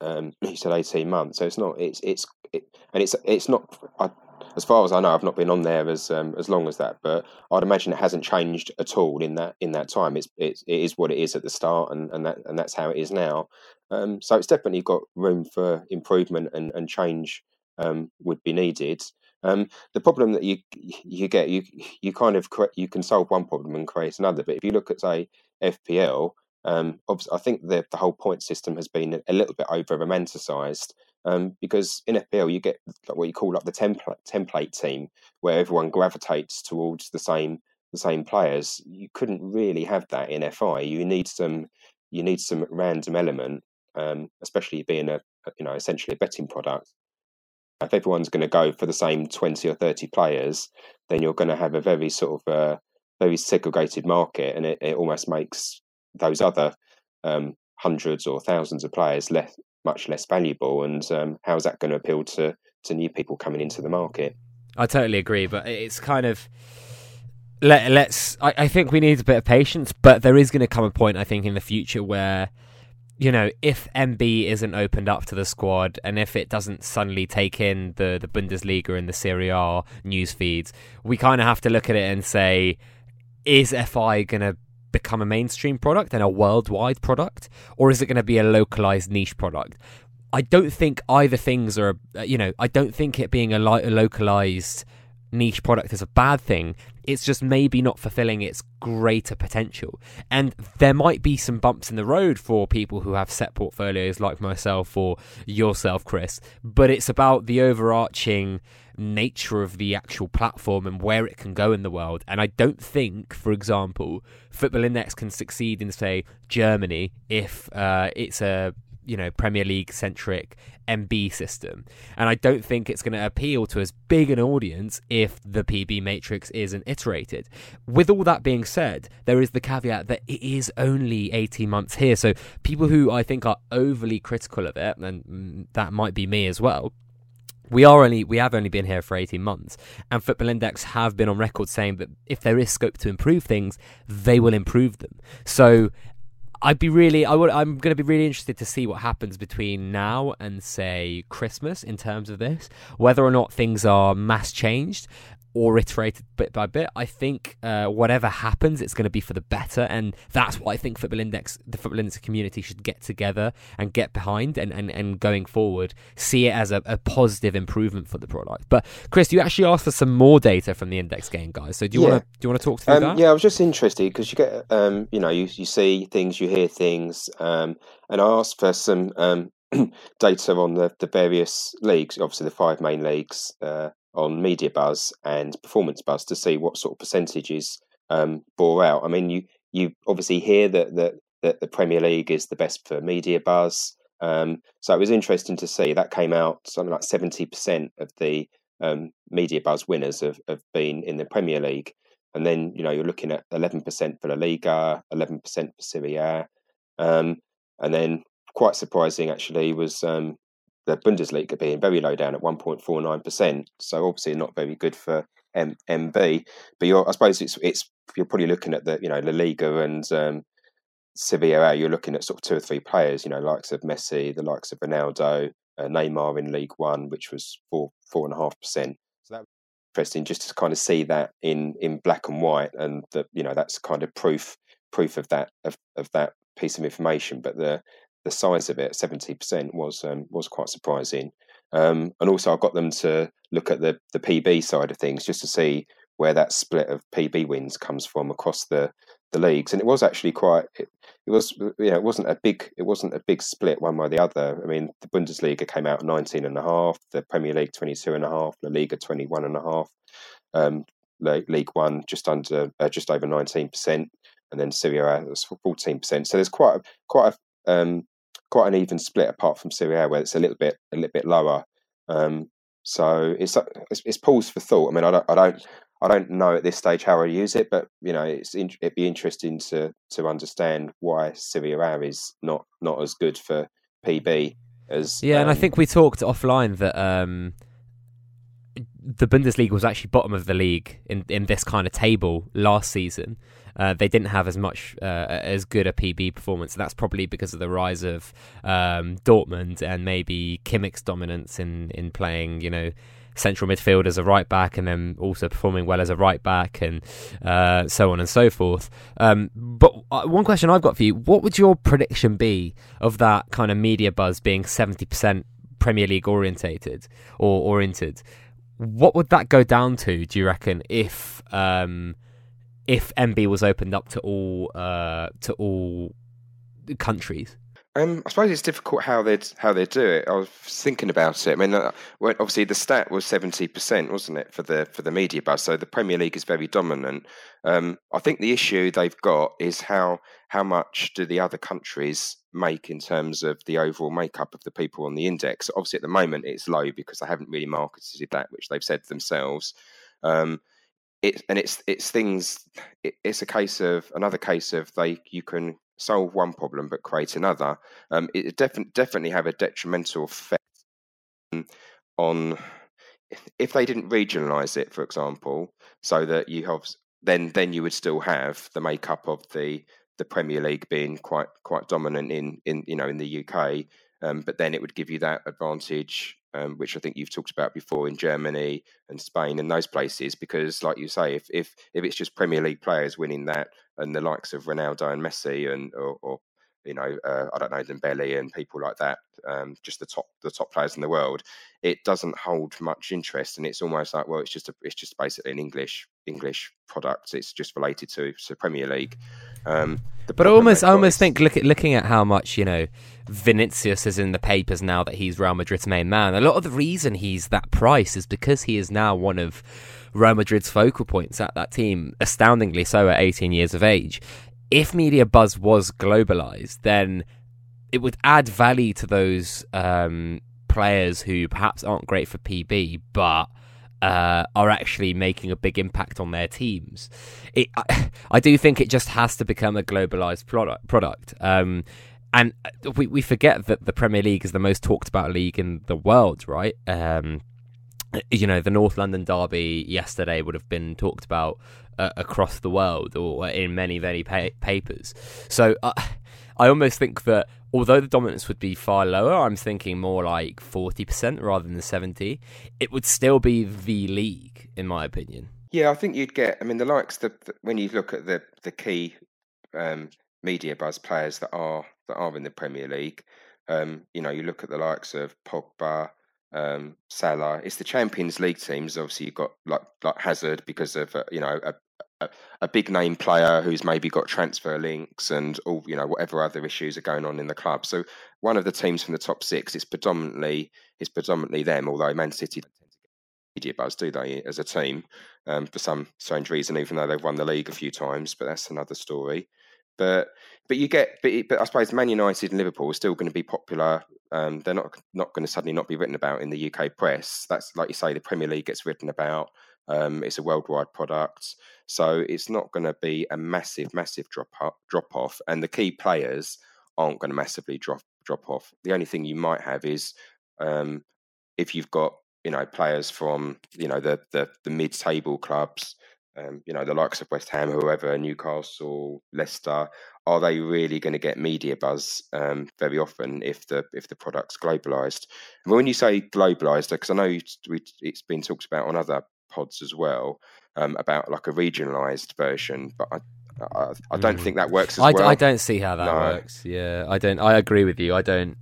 um, [CLEARS THROAT] you said eighteen months, so it's not it's it's it, and it's it's not. I, as far as I know, I've not been on there as um, as long as that, but I'd imagine it hasn't changed at all in that in that time. It's, it's it is what it is at the start, and, and that and that's how it is now. Um, so it's definitely got room for improvement and and change um, would be needed. Um, the problem that you you get you you kind of you can solve one problem and create another. But if you look at say FPL, um, I think the the whole point system has been a little bit over romanticized um, because in FPL you get what you call like the template template team where everyone gravitates towards the same the same players. You couldn't really have that in FI. You need some you need some random element, um, especially being a you know essentially a betting product. If everyone's going to go for the same twenty or thirty players, then you're going to have a very sort of uh, very segregated market, and it, it almost makes those other um, hundreds or thousands of players less much less valuable. And um, how is that going to appeal to to new people coming into the market? I totally agree, but it's kind of let, us I, I, think we need a bit of patience, but there is going to come a point I think in the future where you know if MB isn't opened up to the squad and if it doesn't suddenly take in the the Bundesliga and the Serie A news feeds, we kind of have to look at it and say, is FI going to become a mainstream product and a worldwide product, or is it going to be a localized niche product? I don't think either things are, uh, you know, I don't think it being a, li- a localized niche product is a bad thing. It's just maybe not fulfilling its greater potential. And there might be some bumps in the road for people who have set portfolios like myself or yourself, Chris. But it's about the overarching nature of the actual platform and where it can go in the world. And I don't think, for example, Football Index can succeed in, say, Germany if uh, it's a you know Premier League centric MB system, and I don't think it's going to appeal to as big an audience if the PB matrix isn't iterated. With all that being said, there is the caveat that it is only 18 months here, so people who I think are overly critical of it, and that might be me as well, we are only we have only been here for 18 months and football index have been on record saying that if there is scope to improve things they will improve them. So I'd be really, I would, I'm going to be really interested to see what happens between now and say Christmas in terms of this, whether or not things are mass changed or iterated bit by bit. I think uh, whatever happens, it's going to be for the better, and that's what I think Football Index, the Football Index community, should get together and get behind, and, and, and going forward, see it as a, a positive improvement for the product. But Chris, you actually asked for some more data from the Index Gain guys. So do you yeah. want to do you want to talk through um, that? Yeah, I was just interested because you get um, you know you you see things, you hear things, um, and I asked for some um, [CLEARS THROAT] data on the, the various leagues, obviously the five main leagues, uh, on Media Buzz and Performance Buzz to see what sort of percentages um, bore out. I mean, you you obviously hear that that that the Premier League is the best for Media Buzz. Um, so it was interesting to see that came out something like seventy percent of the um, Media Buzz winners have, have been in the Premier League, and then you know you're looking at eleven percent for La Liga, eleven percent for Serie A, um, and then quite surprising actually was um, the Bundesliga being very low down at 1.49%. So obviously not very good for M- MB. But I suppose it's it's you're probably looking at the you know La Liga and um, Sevilla. You're looking at sort of two or three players, you know, likes of Messi, the likes of Ronaldo, uh, Neymar in League One, which was four four and a half percent. So that was interesting just to kind of see that in in black and white, and that you know that's kind of proof proof of that of, of that piece of information. But the the size of it, seventy percent, was um, was quite surprising. Um, and also, I got them to look at the the PB side of things just to see where that split of PB wins comes from across the the leagues, and it was actually quite. It, it was you know it wasn't a big it wasn't a big split one way or the other. I mean, the Bundesliga came out 19 and a half, the Premier League 22 and a half, La Liga 21 and a half, um, League One just under uh, just over 19 percent, and then Serie A was 14 percent. So there's quite a, quite a um, quite an even split apart from Serie A, where it's a little bit a little bit lower. Um, so it's, it's, it's pause for thought. I mean, I don't I don't I don't know at this stage how I use it, but you know, it's it'd be interesting to to understand why Serie A is not not as good for PB as yeah. Um, and I um, think we talked offline that um, the Bundesliga was actually bottom of the league in in this kind of table last season. Uh, they didn't have as much uh, as good a PB performance. That's probably because of the rise of um, Dortmund and maybe Kimmich's dominance in in playing, you know, central midfield as a right back and then also performing well as a right back and uh, so on and so forth. Um, but uh, one question I've got for you what would your prediction be of that kind of media buzz being 70% Premier League orientated or oriented? What would that go down to, do you reckon, if. Um, if MB was opened up to all uh, to all countries? Um, I suppose it's difficult how they'd how they do it. I was thinking about it. I mean, uh, obviously the stat was seventy percent, wasn't it, for the for the media buzz? So the Premier League is very dominant. Um, I think the issue they've got is how how much do the other countries make in terms of the overall makeup of the people on the index? Obviously, at the moment it's low because they haven't really marketed that, which they've said themselves. Um, it, and it's it's things. It, it's a case of another case of they you can solve one problem but create another, um, it definitely definitely have a detrimental effect on if they didn't regionalize it, for example, so that you have then then you would still have the makeup of the the Premier League being quite quite dominant in in you know in the UK, um, but then it would give you that advantage um, which I think you've talked about before in Germany and Spain and those places. Because, like you say, if if if it's just Premier League players winning that, and the likes of Ronaldo and Messi, and or, or you know, uh, I don't know, Dembele and people like that, um, just the top the top players in the world, it doesn't hold much interest, and it's almost like, well, it's just a, it's just basically an English English product. It's just related to to Premier League. Um, but I almost, I almost think look at, looking at how much you know Vinicius is in the papers now that he's Real Madrid's main man. A lot of the reason he's that price is because he is now one of Real Madrid's focal points at that team. Astoundingly so at 18 years of age. If media buzz was globalized, then it would add value to those um, players who perhaps aren't great for PB, but uh, are actually making a big impact on their teams. It, I, [LAUGHS] I, do think it just has to become a globalized product. Product, um, and we we forget that the Premier League is the most talked about league in the world, right? Um, you know, the North London derby yesterday would have been talked about uh, across the world or in many many pa- papers. So uh, I almost think that although the dominance would be far lower, I'm thinking more like 40% rather than the 70. It would still be the league, in my opinion. Yeah, I think you'd get. I mean, the likes the when you look at the the key um, media buzz players that are that are in the Premier League. Um, you know, you look at the likes of Pogba, um, Salah. It's the Champions League teams. Obviously, you've got like like Hazard because of uh, you know a, a, a, big name player who's maybe got transfer links and all you know whatever other issues are going on in the club. So one of the teams from the top six is predominantly is predominantly them. Although Man City media buzz, do they, as a team, um, for some strange reason, even though they've won the league a few times, but that's another story. But but you get but, but I suppose Man United and Liverpool are still going to be popular. Um, they're not not going to suddenly not be written about in the UK press. That's like you say, the Premier League gets written about. Um, it's a worldwide product, so it's not going to be a massive, massive drop drop off, and the key players aren't going to massively drop drop off. The only thing you might have is um, if you've got you know players from you know the the, the mid table clubs, um, you know the likes of West Ham, whoever, Newcastle, Leicester. Are they really going to get media buzz um, very often if the if the product's globalized? And when you say globalized, because I know it's been talked about on other pods as well um, about like a regionalized version, but I. I, I don't mm. think that works as I, well. I don't see how that no. works. Yeah, I don't. I agree with you. I don't.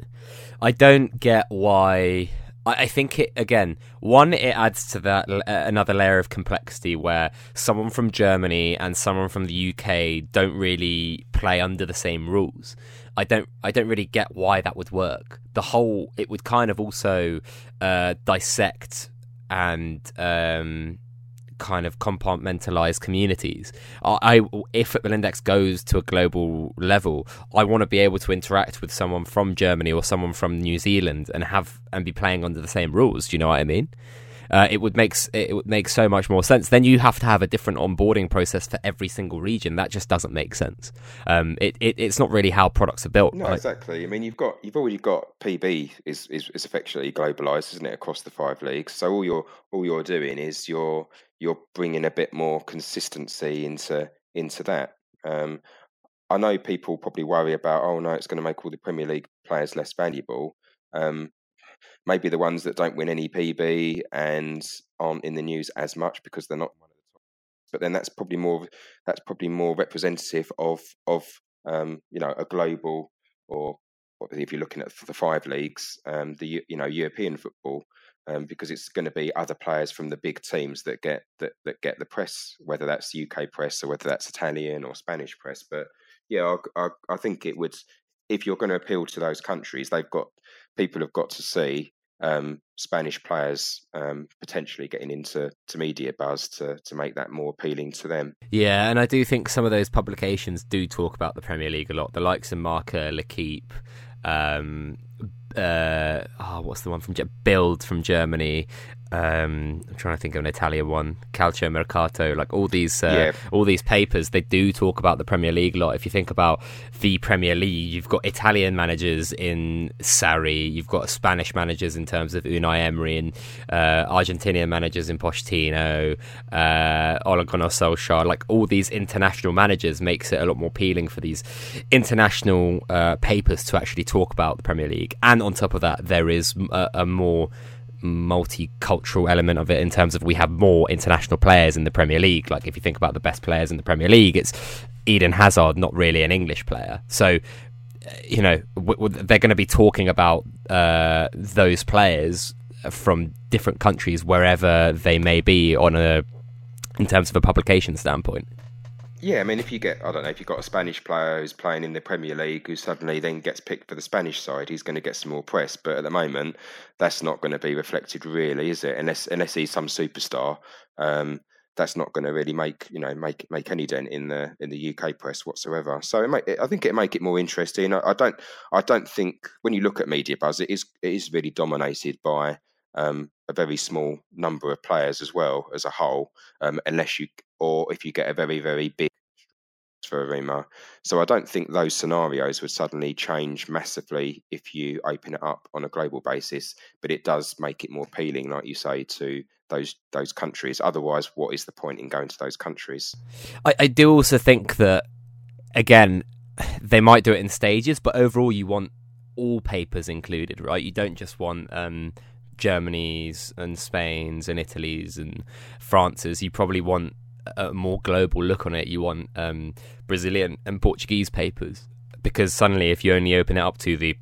I don't get why. I, think it again. One, it adds to that uh, another layer of complexity where someone from Germany and someone from the UK don't really play under the same rules. I don't I don't really get why that would work. The whole it would kind of also uh, dissect and um, kind of compartmentalized communities. I, I, if Football Index goes to a global level, I want to be able to interact with someone from Germany or someone from New Zealand and have and be playing under the same rules. Do you know what I mean? Uh, it would make it would make so much more sense. Then you have to have a different onboarding process for every single region. That just doesn't make sense. Um, it, it, it's not really how products are built. No, right? exactly. I mean, you've got you've already got PB is, is is effectively globalized, isn't it, across the five leagues? So all you're all you're doing is you're you're bringing a bit more consistency into into that. Um, I know people probably worry about, oh no, it's going to make all the Premier League players less valuable. Um, maybe the ones that don't win any PB and aren't in the news as much because they're not one of the top. But then that's probably more that's probably more representative of of um, you know a global or if you're looking at the five leagues, um, the you know European football, um, because it's going to be other players from the big teams that get that, that get the press, whether that's UK press or whether that's Italian or Spanish press. But yeah, I, I, I think it would if you're going to appeal to those countries, they've got people have got to see um, Spanish players um, potentially getting into to media buzz to to make that more appealing to them. Yeah, and I do think some of those publications do talk about the Premier League a lot. The likes of Marca, L'Equipe, um, uh, oh, what's the one from Bild from Germany? Um, I'm trying to think of an Italian one, Calcio Mercato, like all these uh, yeah. all these papers, they do talk about the Premier League a lot. If you think about the Premier League, you've got Italian managers in Sarri, you've got Spanish managers in terms of Unai Emery, and uh, Argentinian managers in Pochettino, uh, Ole Gunnar Solskjaer. Like all these international managers makes it a lot more appealing for these international uh, papers to actually talk about the Premier League. And on top of that, there is a, a more multicultural element of it in terms of we have more international players in the Premier League. Like if you think about the best players in the Premier League, it's Eden Hazard, not really an English player. So uh, you know w- w- they're going to be talking about uh, those players from different countries wherever they may be on a in terms of a publication standpoint. Yeah, I mean, if you get, I don't know, if you've got a Spanish player who's playing in the Premier League who suddenly then gets picked for the Spanish side, he's going to get some more press. But at the moment, that's not going to be reflected, really, is it? Unless unless he's some superstar, um, that's not going to really make you know make make any dent in the in the UK press whatsoever. So it I think it make it more interesting. I, I, don't I don't think when you look at media buzz, it is it is really dominated by um, a very small number of players as well as a whole, um, unless you or if you get a very very big for Arima. So I don't think those scenarios would suddenly change massively if you open it up on a global basis, but it does make it more appealing, like you say, to those those countries. Otherwise, what is the point in going to those countries? I, I do also think that again, [SIGHS] they might do it in stages, but overall, you want all papers included, right? You don't just want um, Germany's and Spain's and Italy's and France's. You probably want a more global look on it. You want um, Brazilian and Portuguese papers because suddenly, if you only open it up to the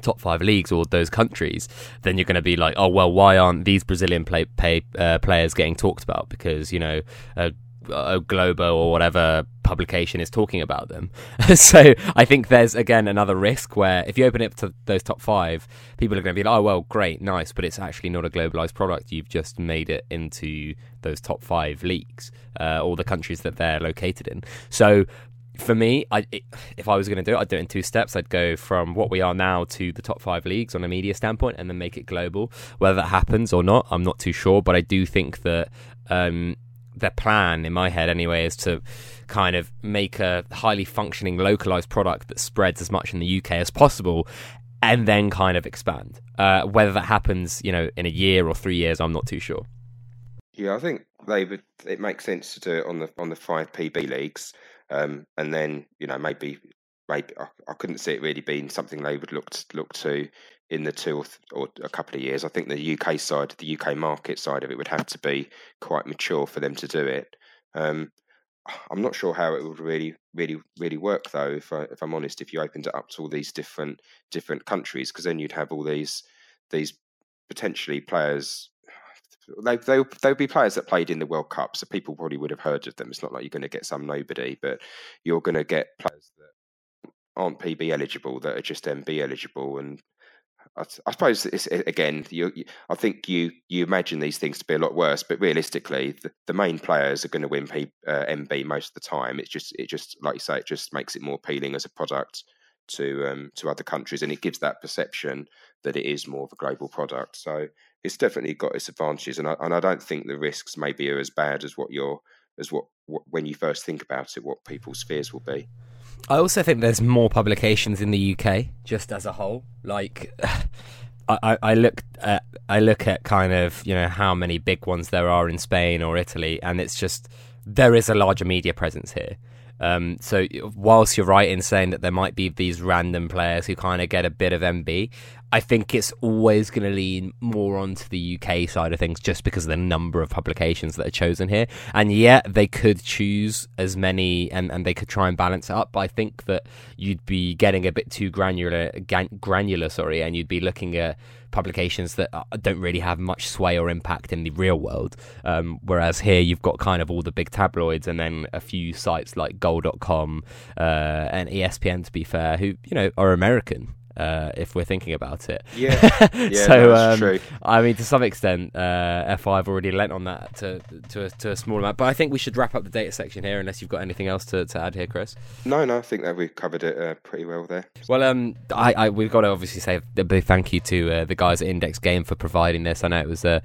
top five leagues or those countries, then you're going to be like, oh well, why aren't these Brazilian play, pay, uh, players getting talked about? Because you know, uh, a Globo or whatever publication is talking about them. [LAUGHS] so I think there's again another risk where if you open it up to those top five, people are going to be like, "Oh well, great, nice," but it's actually not a globalized product. You've just made it into those top five leagues uh, or the countries that they're located in. So for me, I, if I was going to do it, I'd do it in two steps. I'd go from what we are now to the top five leagues on a media standpoint, and then make it global. Whether that happens or not, I'm not too sure. But I do think that um, their plan in my head anyway is to kind of make a highly functioning localized product that spreads as much in the UK as possible and then kind of expand. Uh, whether that happens, you know, in a year or three years, I'm not too sure. Yeah, I think they would. It makes sense to do it on the on the five PB leagues, um, and then you know maybe maybe I, I, couldn't see it really being something they would look to, look to in the two or, th- or, a couple of years. I think the UK side, the UK market side of it, would have to be quite mature for them to do it. Um, I'm not sure how it would really, really, really work though. If, I, if I'm honest, if you opened it up to all these different different countries, because then you'd have all these these potentially players. They they they would be players that played in the World Cup, so people probably would have heard of them. It's not like you're going to get some nobody, but you're going to get players that aren't PB eligible that are just MB eligible, and I, suppose it's again. You, you, I think you you imagine these things to be a lot worse, but realistically, the, the main players are going to win P, uh, MB most of the time. It's just it just like you say, it just makes it more appealing as a product to um, to other countries, and it gives that perception that it is more of a global product. So it's definitely got its advantages, and I, and I don't think the risks maybe are as bad as what you're as what, what when you first think about it, what people's fears will be. I also think there's more publications in the UK just as a whole. Like, [SIGHS] I, I look at I look at kind of you know how many big ones there are in Spain or Italy, and it's just there is a larger media presence here. Um, so whilst you're right in saying that there might be these random players who kind of get a bit of MB, I think it's always going to lean more onto the UK side of things just because of the number of publications that are chosen here. And yet they could choose as many and, and they could try and balance it up. But I think that you'd be getting a bit too granular, granular, sorry, and you'd be looking at publications that uh, don't really have much sway or impact in the real world. Um, whereas here you've got kind of all the big tabloids and then a few sites like Goal.com uh, and ESPN, to be fair, who you know are American uh, if we're thinking about it. Yeah, [LAUGHS] yeah so um, true. I mean, to some extent, uh, FI already lent on that to to a, to a small amount. But I think we should wrap up the data section here, unless you've got anything else to, to add here, Chris. No, no, I think that we've covered it uh, pretty well there. Well, um, I, I we've got to obviously say a big thank you to uh, the guys at Index Gain for providing this. I know it was a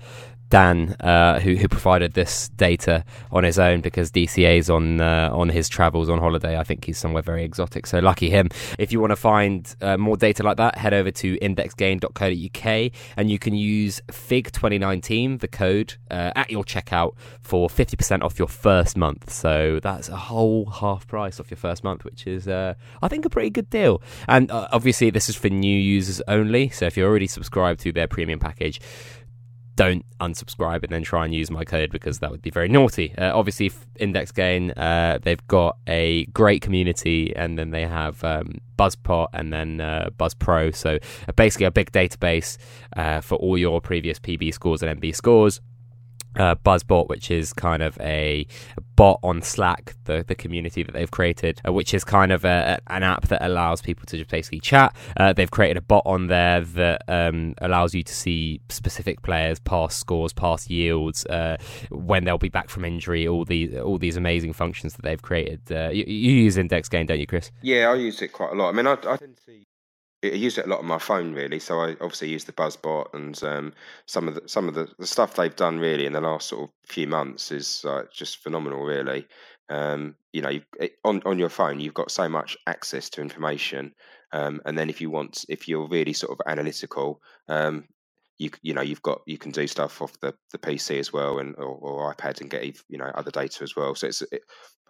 Dan, uh, who who provided this data on his own because DCA's on uh, on his travels on holiday. I think he's somewhere very exotic, so lucky him. If you want to find uh, more data like that, head over to indexgain.co.uk and you can use Fig 2019, the code, uh, at your checkout for 50% off your first month. So that's a whole half price off your first month, which is uh, I think a pretty good deal. And uh, obviously, this is for new users only. So if you're already subscribed to their premium package don't unsubscribe and then try and use my code because that would be very naughty. Uh, obviously, Index Gain, uh, they've got a great community and then they have um, Buzzbot and then uh, Buzz Pro. So uh, basically, a big database uh, for all your previous PB scores and MB scores uh, Buzzbot, which is kind of a bot on Slack, the, the community that they've created, uh, which is kind of a, an app that allows people to just basically chat. Uh, they've created a bot on there that um, allows you to see specific players, past scores, past yields, uh, when they'll be back from injury. All these all these amazing functions that they've created. Uh, you, you, use Index Gain, don't you, Chris? Yeah, I use it quite a lot. I mean, I, I didn't see I use it a lot on my phone really. So I obviously use the Buzzbot and um, some of the some of the, the stuff they've done really in the last sort of few months is uh, just phenomenal really. Um, you know, on on your phone you've got so much access to information, um, and then if you want, if you're really sort of analytical, um, you you know you've got you can do stuff off the, the PC as well and or, or iPad and get you know other data as well. So it's it,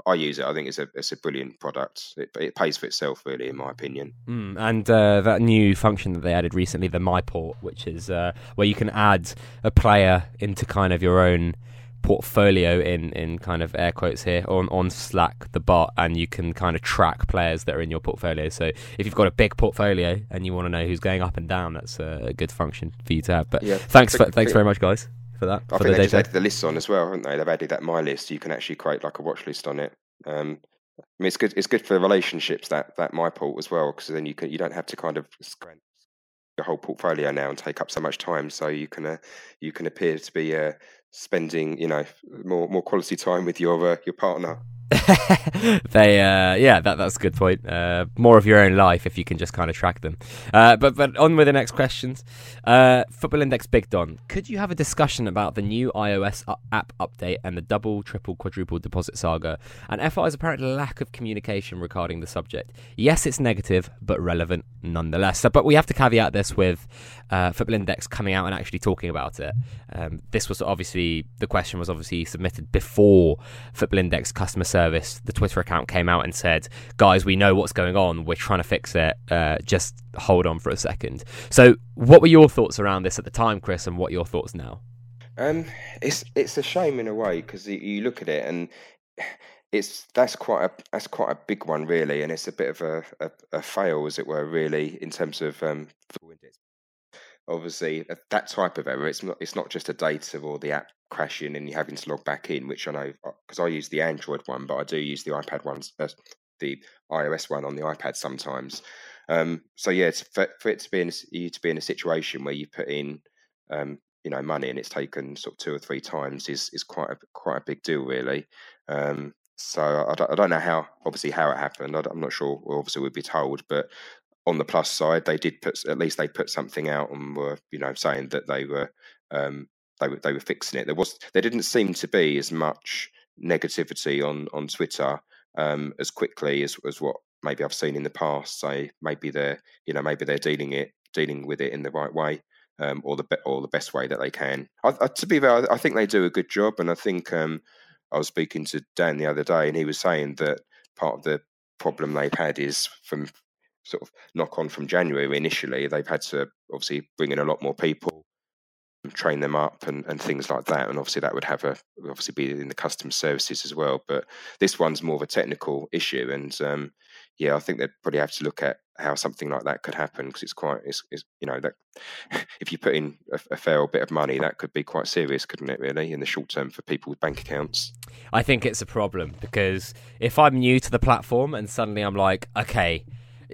I use it. I think it's a it's a brilliant product. It, it pays for itself, really, in my opinion. Mm, and uh, that new function that they added recently, the MyPort, which is uh, where you can add a player into kind of your own portfolio in in kind of air quotes here on on Slack the bot and you can kind of track players that are in your portfolio. So if you've got a big portfolio and you want to know who's going up and down that's a, good function for you to have. But yeah, thanks for, thanks very much guys for that I for think the they just added the lists on as well haven't they? They've added that my list. You can actually create like a watch list on it. Um, I mean, it's good. It's good for relationships that that my port as well, because then you can you don't have to kind of scan your whole portfolio now and take up so much time. So you can uh, you can appear to be uh, spending you know more more quality time with your uh, your partner. They uh, yeah that that's a good point. Uh, more of your own life if you can just kind of track them. Uh, but but on with the next questions. Uh, football index big don could you have a discussion about the new ios app update and the double triple quadruple deposit saga? And fi's apparent lack of communication regarding the subject. Yes it's negative but relevant nonetheless. So, but we have to caveat this with uh, football index coming out and actually talking about it. Um, this was obviously the question was obviously submitted before football index customer service service, the Twitter account came out and said, "Guys, we know what's going on. We're trying to fix it. Uh, just hold on for a second. So, what were your thoughts around this at the time, Chris, and what your thoughts now? Um, it's it's a shame in a way because you look at it and [SIGHS] it's that's quite a that's quite a big one really, and it's a bit of a, a, a fail as it were really in terms of um, obviously that type of error. It's not it's not just a data or the app crashing and you having to log back in, which I know because uh, I use the Android one, but I do use the iPad ones, uh, the iOS one on the iPad sometimes. Um, so yeah, for, for, it to be in you to be in a situation where you put in um, you know money and it's taken sort of two or three times is is quite a quite a big deal really. Um, so I don't, I don't know how obviously how it happened. I am not sure. Obviously, we'd be told, but on the plus side, they did put at least they put something out and were you know saying that they were um, they were they were fixing it. There was there didn't seem to be as much negativity on on Twitter um, as quickly as as what maybe I've seen in the past. So maybe they're you know maybe they're dealing it dealing with it in the right way. Um, or the or the best way that they can. I, I, to be fair, I think they do a good job, and I think um, I was speaking to Dan the other day, and he was saying that part of the problem they've had is from sort of knock on from January initially, they've had to obviously bring in a lot more people, train them up, and, and things like that. And obviously, that would have a obviously be in the customer services as well. But this one's more of a technical issue, and um, yeah, I think they'd probably have to look at how something like that could happen because it's quite, it's, it's, you know, that [LAUGHS] if you put in a, a, fair bit of money, that could be quite serious, couldn't it? Really, in the short term for people with bank accounts. I think it's a problem because if I'm new to the platform and suddenly I'm like, okay,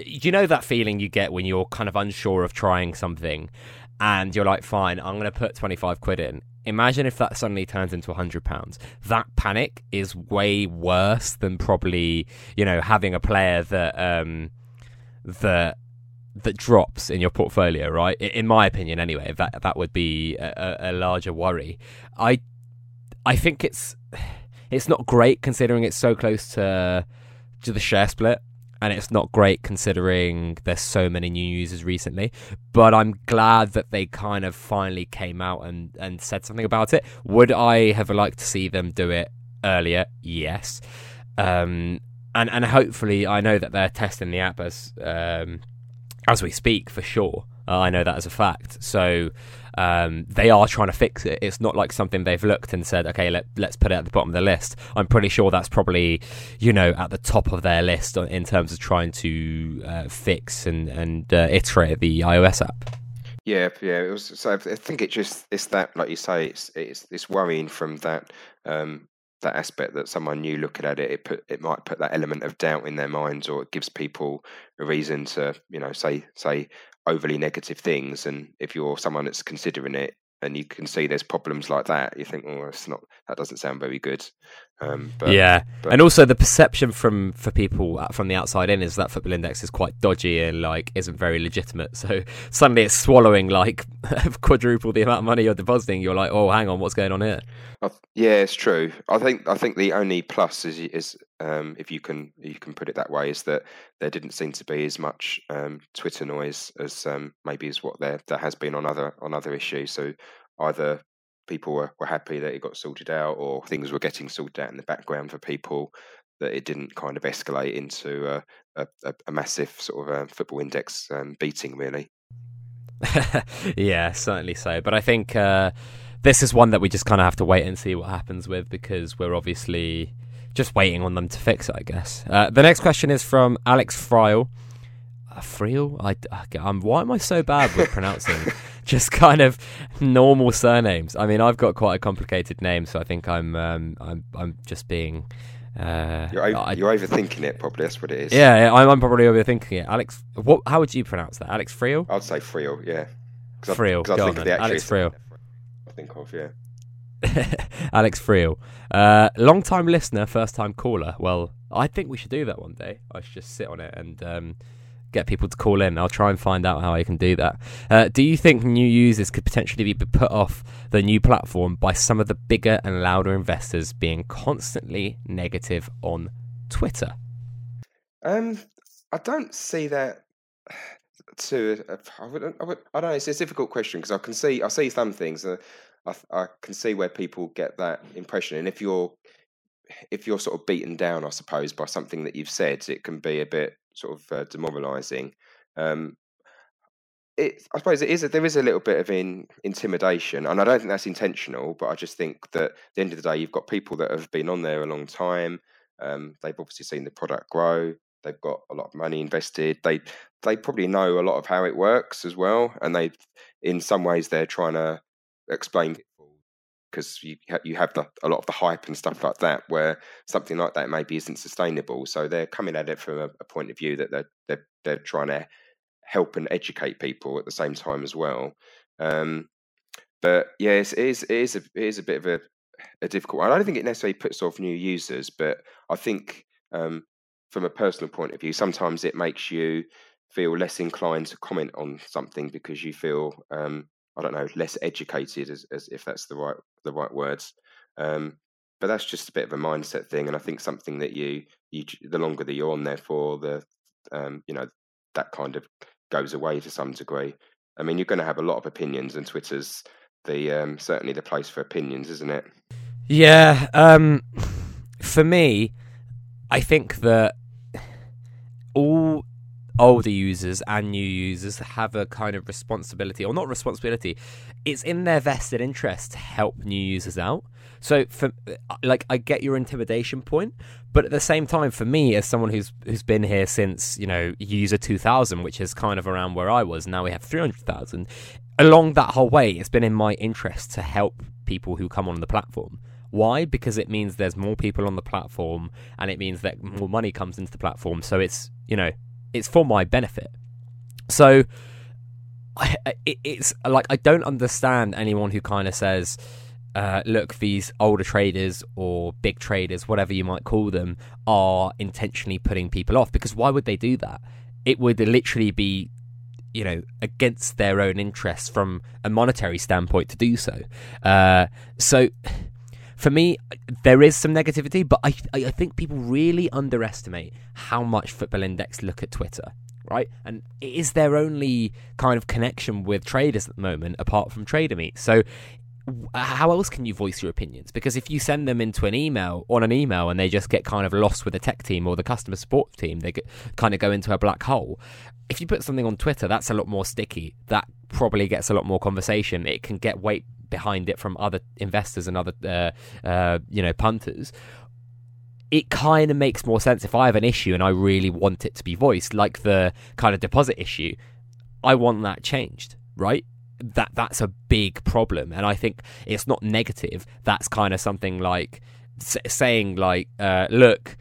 you know that feeling you get when you're kind of unsure of trying something and you're like, fine, I'm going to put 25 quid in. Imagine if that suddenly turns into 100 pounds. That panic is way worse than probably, you know, having a player that, um, that, that drops in your portfolio, right? In my opinion, anyway, that that would be a, a larger worry. I, I think it's, it's not great considering it's so close to, to the share split and it's not great considering there's so many new users recently. But I'm glad that they kind of finally came out and, and said something about it. Would I have liked to see them do it earlier? Yes. Um, and and hopefully, I know that they're testing the app as um, as we speak for sure. Uh, I know that as a fact. So um, they are trying to fix it. It's not like something they've looked and said, okay, let, let's put it at the bottom of the list. I'm pretty sure that's probably, you know, at the top of their list in terms of trying to uh, fix and, and uh, iterate the iOS app. Yeah, yeah. It was, so I think it just it's that, like you say, it's it's, it's worrying from that um, that aspect that someone new looking at it, it put it might put that element of doubt in their minds, or it gives people a reason to, you know, say say overly negative things. And if you're someone that's considering it and you can see there's problems like that, you think, oh, it's not that doesn't sound very good. Um, but, yeah, but... and also the perception from for people from the outside in is that Football Index is quite dodgy and like isn't very legitimate. So [LAUGHS] suddenly it's swallowing like [LAUGHS] quadruple the amount of money you're depositing. You're like, oh, hang on, what's going on here? Yeah, it's true. I think I think the only plus is is um, if you can you can put it that way is that there didn't seem to be as much um, Twitter noise as um, maybe as what there there has been on other on other issues. So either people were, were happy that it got sorted out, or things were getting sorted out in the background for people that it didn't kind of escalate into a, a, a massive sort of uh, football index um, beating, really. [LAUGHS] yeah, certainly so. But I think. Uh this is one that we just kind of have to wait and see what happens with because we're obviously just waiting on them to fix it, I guess. Uh, the next question is from Alex Friel. Uh, Friel? I, I'm, why am I so bad with pronouncing [LAUGHS] just [LAUGHS] kind of normal surnames? I mean, I've got quite a complicated name, so I think I'm um, I'm I'm just being. Uh, you're, over, I, you're, overthinking it, probably. That's what it is. Yeah, I'm, I'm, probably overthinking it. Alex, what? How would you pronounce that? Alex Friel? I'd say Friel. Yeah. Friel. Go on, Alex Friel I think of, yeah. [LAUGHS] Alex Friel. Uh, long time listener, first time caller. Well, I think we should do that one day. I should just sit on it and um, get people to call in. I'll try and find out how I can do that. Uh, do you think new users could potentially be put off the new platform by some of the bigger and louder investors being constantly negative on Twitter? Um, I don't see that [SIGHS] to I, would, I, would, I don't know. It's a difficult question because I can see I see some things. Uh, I, I can see where people get that impression, and if you're if you're sort of beaten down, I suppose, by something that you've said, it can be a bit sort of uh, demoralising. Um, it, I suppose it is. There is a little bit of in, intimidation, and I don't think that's intentional. But I just think that at the end of the day, you've got people that have been on there a long time. Um, they've obviously seen the product grow. They've got a lot of money invested. They they probably know a lot of how it works as well, and they, in some ways, they're trying to explain because you you have the, a lot of the hype and stuff like that, where something like that maybe isn't sustainable. So they're coming at it from a, a point of view that they're, they're they're trying to help and educate people at the same time as well. Um, but yes, it is it is a, it is a bit of a, a difficult. one. I don't think it necessarily puts off new users, but I think um, from a personal point of view, sometimes it makes you feel less inclined to comment on something because you feel um, I don't know less educated, as, as if that's the right the right words. Um, but that's just a bit of a mindset thing, and I think something that you you the longer that you're on there for, the um, you know that kind of goes away to some degree. I mean, you're going to have a lot of opinions, and Twitter's the um, certainly the place for opinions, isn't it? Yeah. Um, for me, I think that all older users and new users have a kind of responsibility, or not responsibility, it's in their vested interest to help new users out. So for like I get your intimidation point, but at the same time for me as someone who's who's been here since, you know, user 2000, which is kind of around where I was, now we have 300,000. Along that whole way, it's been in my interest to help people who come on the platform. Why? Because it means there's more people on the platform and it means that more money comes into the platform. So it's, you know, it's for my benefit. So I, it, it's like I don't understand anyone who kind of says, uh, look, these older traders or big traders, whatever you might call them, are intentionally putting people off. Because why would they do that? It would literally be, you know, against their own interests from a monetary standpoint to do so. Uh, so, for me, there is some negativity, but I, I think people really underestimate how much Football Index look at Twitter right? And it is their only kind of connection with traders at the moment, apart from Trader Meet. So how else can you voice your opinions? Because if you send them into an email on an email and they just get kind of lost with the tech team or the customer support team, they kind of go into a black hole. If you put something on Twitter, that's a lot more sticky. That probably gets a lot more conversation. It can get weight behind it from other investors and other, uh, uh, you know, punters. It kind of makes more sense if I have an issue and I really want it to be voiced, like the kind of deposit issue. I want that changed, right? that that's a big problem and i think it's not negative that's kind of something like saying like uh, look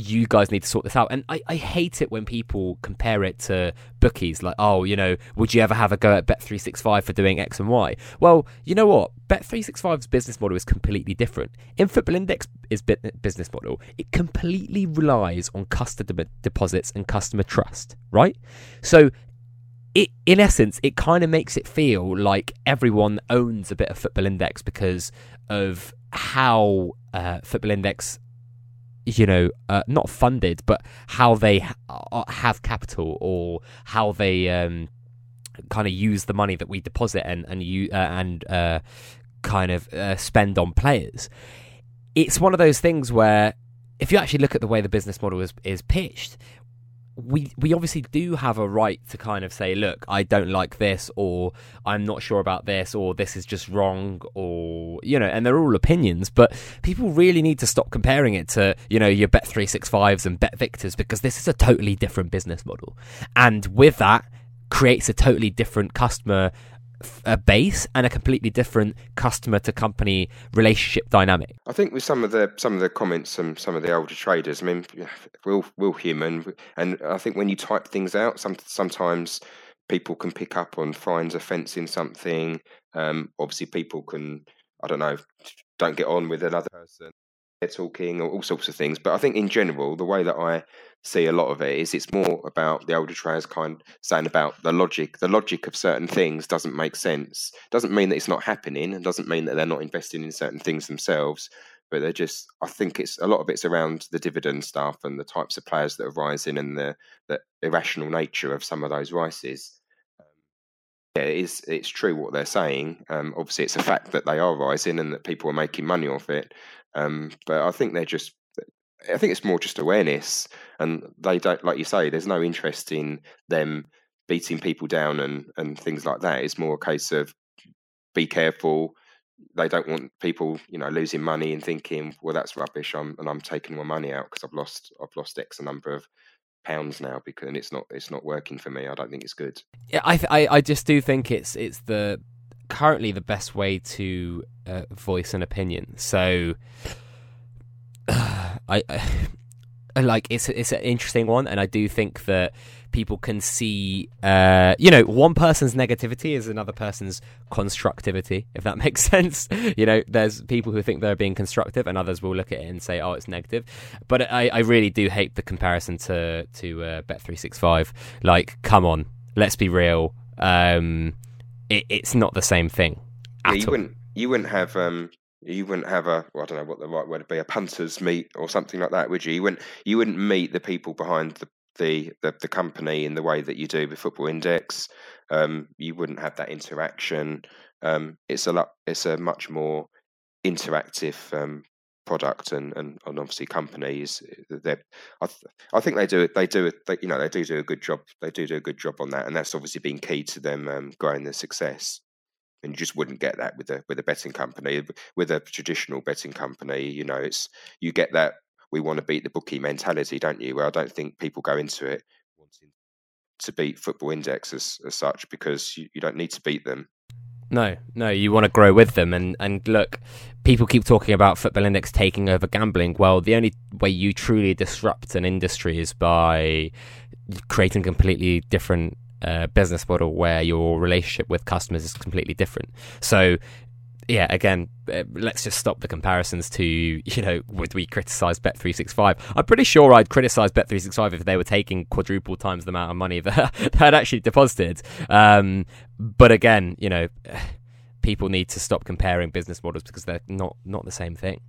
you guys need to sort this out. And I, I hate it when people compare it to bookies like oh you know would you ever have a go at bet365 for doing x and y? Well you know what? Bet365's business model is completely different. In football index is business model. It completely relies on customer deposits and customer trust right? So it in essence it kind of makes it feel like everyone owns a bit of football index because of how uh, football index you know uh, not funded but how they ha- uh, have capital or how they um, kind of use the money that we deposit and and you uh, and uh, kind of uh, spend on players. It's one of those things where if you actually look at the way the business model is, is pitched, we we obviously do have a right to kind of say, look, I don't like this, or I'm not sure about this, or this is just wrong, or you know, and they're all opinions, but people really need to stop comparing it to you know your Bet three six fives and Bet Victors because this is a totally different business model, and with that creates a totally different customer a base and a completely different customer to company relationship dynamic. I think with some of the some of the comments from some of the older traders, I mean, we're we're human, and I think when you type things out, some, sometimes people can pick up on finds offence in something. Um, obviously, people can, I don't know, don't get on with another person talking or all sorts of things. But I think in general, the way that I see a lot of it is it's more about the older traders kind saying about the logic. The logic of certain things doesn't make sense. Doesn't mean that it's not happening, and doesn't mean that they're not investing in certain things themselves. But they're just. I think it's a lot of it's around the dividend stuff and the types of players that are rising and the the irrational nature of some of those rises. Yeah, it is. It's true what they're saying. Um, obviously, it's a fact that they are rising and that people are making money off it. Um, but I think they're just, I think it's more just awareness, and they don't, like you say, there's no interest in them beating people down and and things like that. It's more a case of be careful. They don't want people, you know, losing money and thinking, well, that's rubbish. I'm and I'm taking my money out because I've lost I've lost X number of pounds now because and it's not it's not working for me. I don't think it's good. Yeah, I I, I just do think it's it's the currently the best way to uh, voice an opinion. So, uh, [SIGHS] I, I [SIGHS] like it's it's an interesting one, and I do think that people can see, uh, you know, one person's negativity is another person's constructivity, if that [LAUGHS] makes sense. you know, there's people who think they're being constructive, and others will look at it and say, "Oh, it's negative." But I, I really do hate the comparison to to uh, Bet three six five. Like, come on, let's be real. Um, it, it's not the same thing. Yeah, you all. wouldn't you wouldn't have um you wouldn't have a well, I don't know what the right word would be a punters meet or something like that, would you? You wouldn't you wouldn't meet the people behind the the the, the company in the way that you do with Football Index. Um, you wouldn't have that interaction. Um, it's a lot. It's a much more interactive um, product, and, and, and obviously companies. They, I, th- I think they do it. They do it. They, you know, they do do a good job. They do do a good job on that, and that's obviously been key to them um, growing their success and you just wouldn't get that with a with a betting company with a traditional betting company you know it's you get that we want to beat the bookie mentality don't you well i don't think people go into it wanting to beat football index as, as such because you, you don't need to beat them no, no, you want to grow with them. And, and look, people keep talking about Football Index taking over gambling. Well, the only way you truly disrupt an industry is by creating a completely different uh, business model where your relationship with customers is completely different. So, yeah, again, uh, let's just stop the comparisons to, you know, would we criticize Bet365? I'm pretty sure I'd criticize Bet365 if they were taking quadruple times the amount of money [LAUGHS] that had actually deposited. Um, but again, you know, [SIGHS] people need to stop comparing business models because they're not, not the same thing.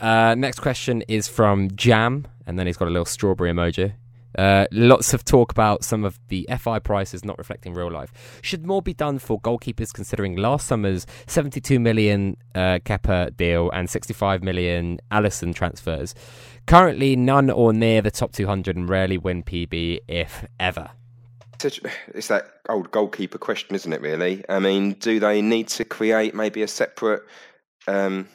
Uh, next question is from Jam, and then he's got a little strawberry emoji. Uh, lots of talk about some of the FI prices not reflecting real life. Should more be done for goalkeepers considering last summer's 72 million uh, Kepa deal and 65 million Alisson transfers? Currently, none or near the top 200 and rarely win PB, if ever. It's that old goalkeeper question, isn't it, really? I mean, do they need to create maybe a separate. Um,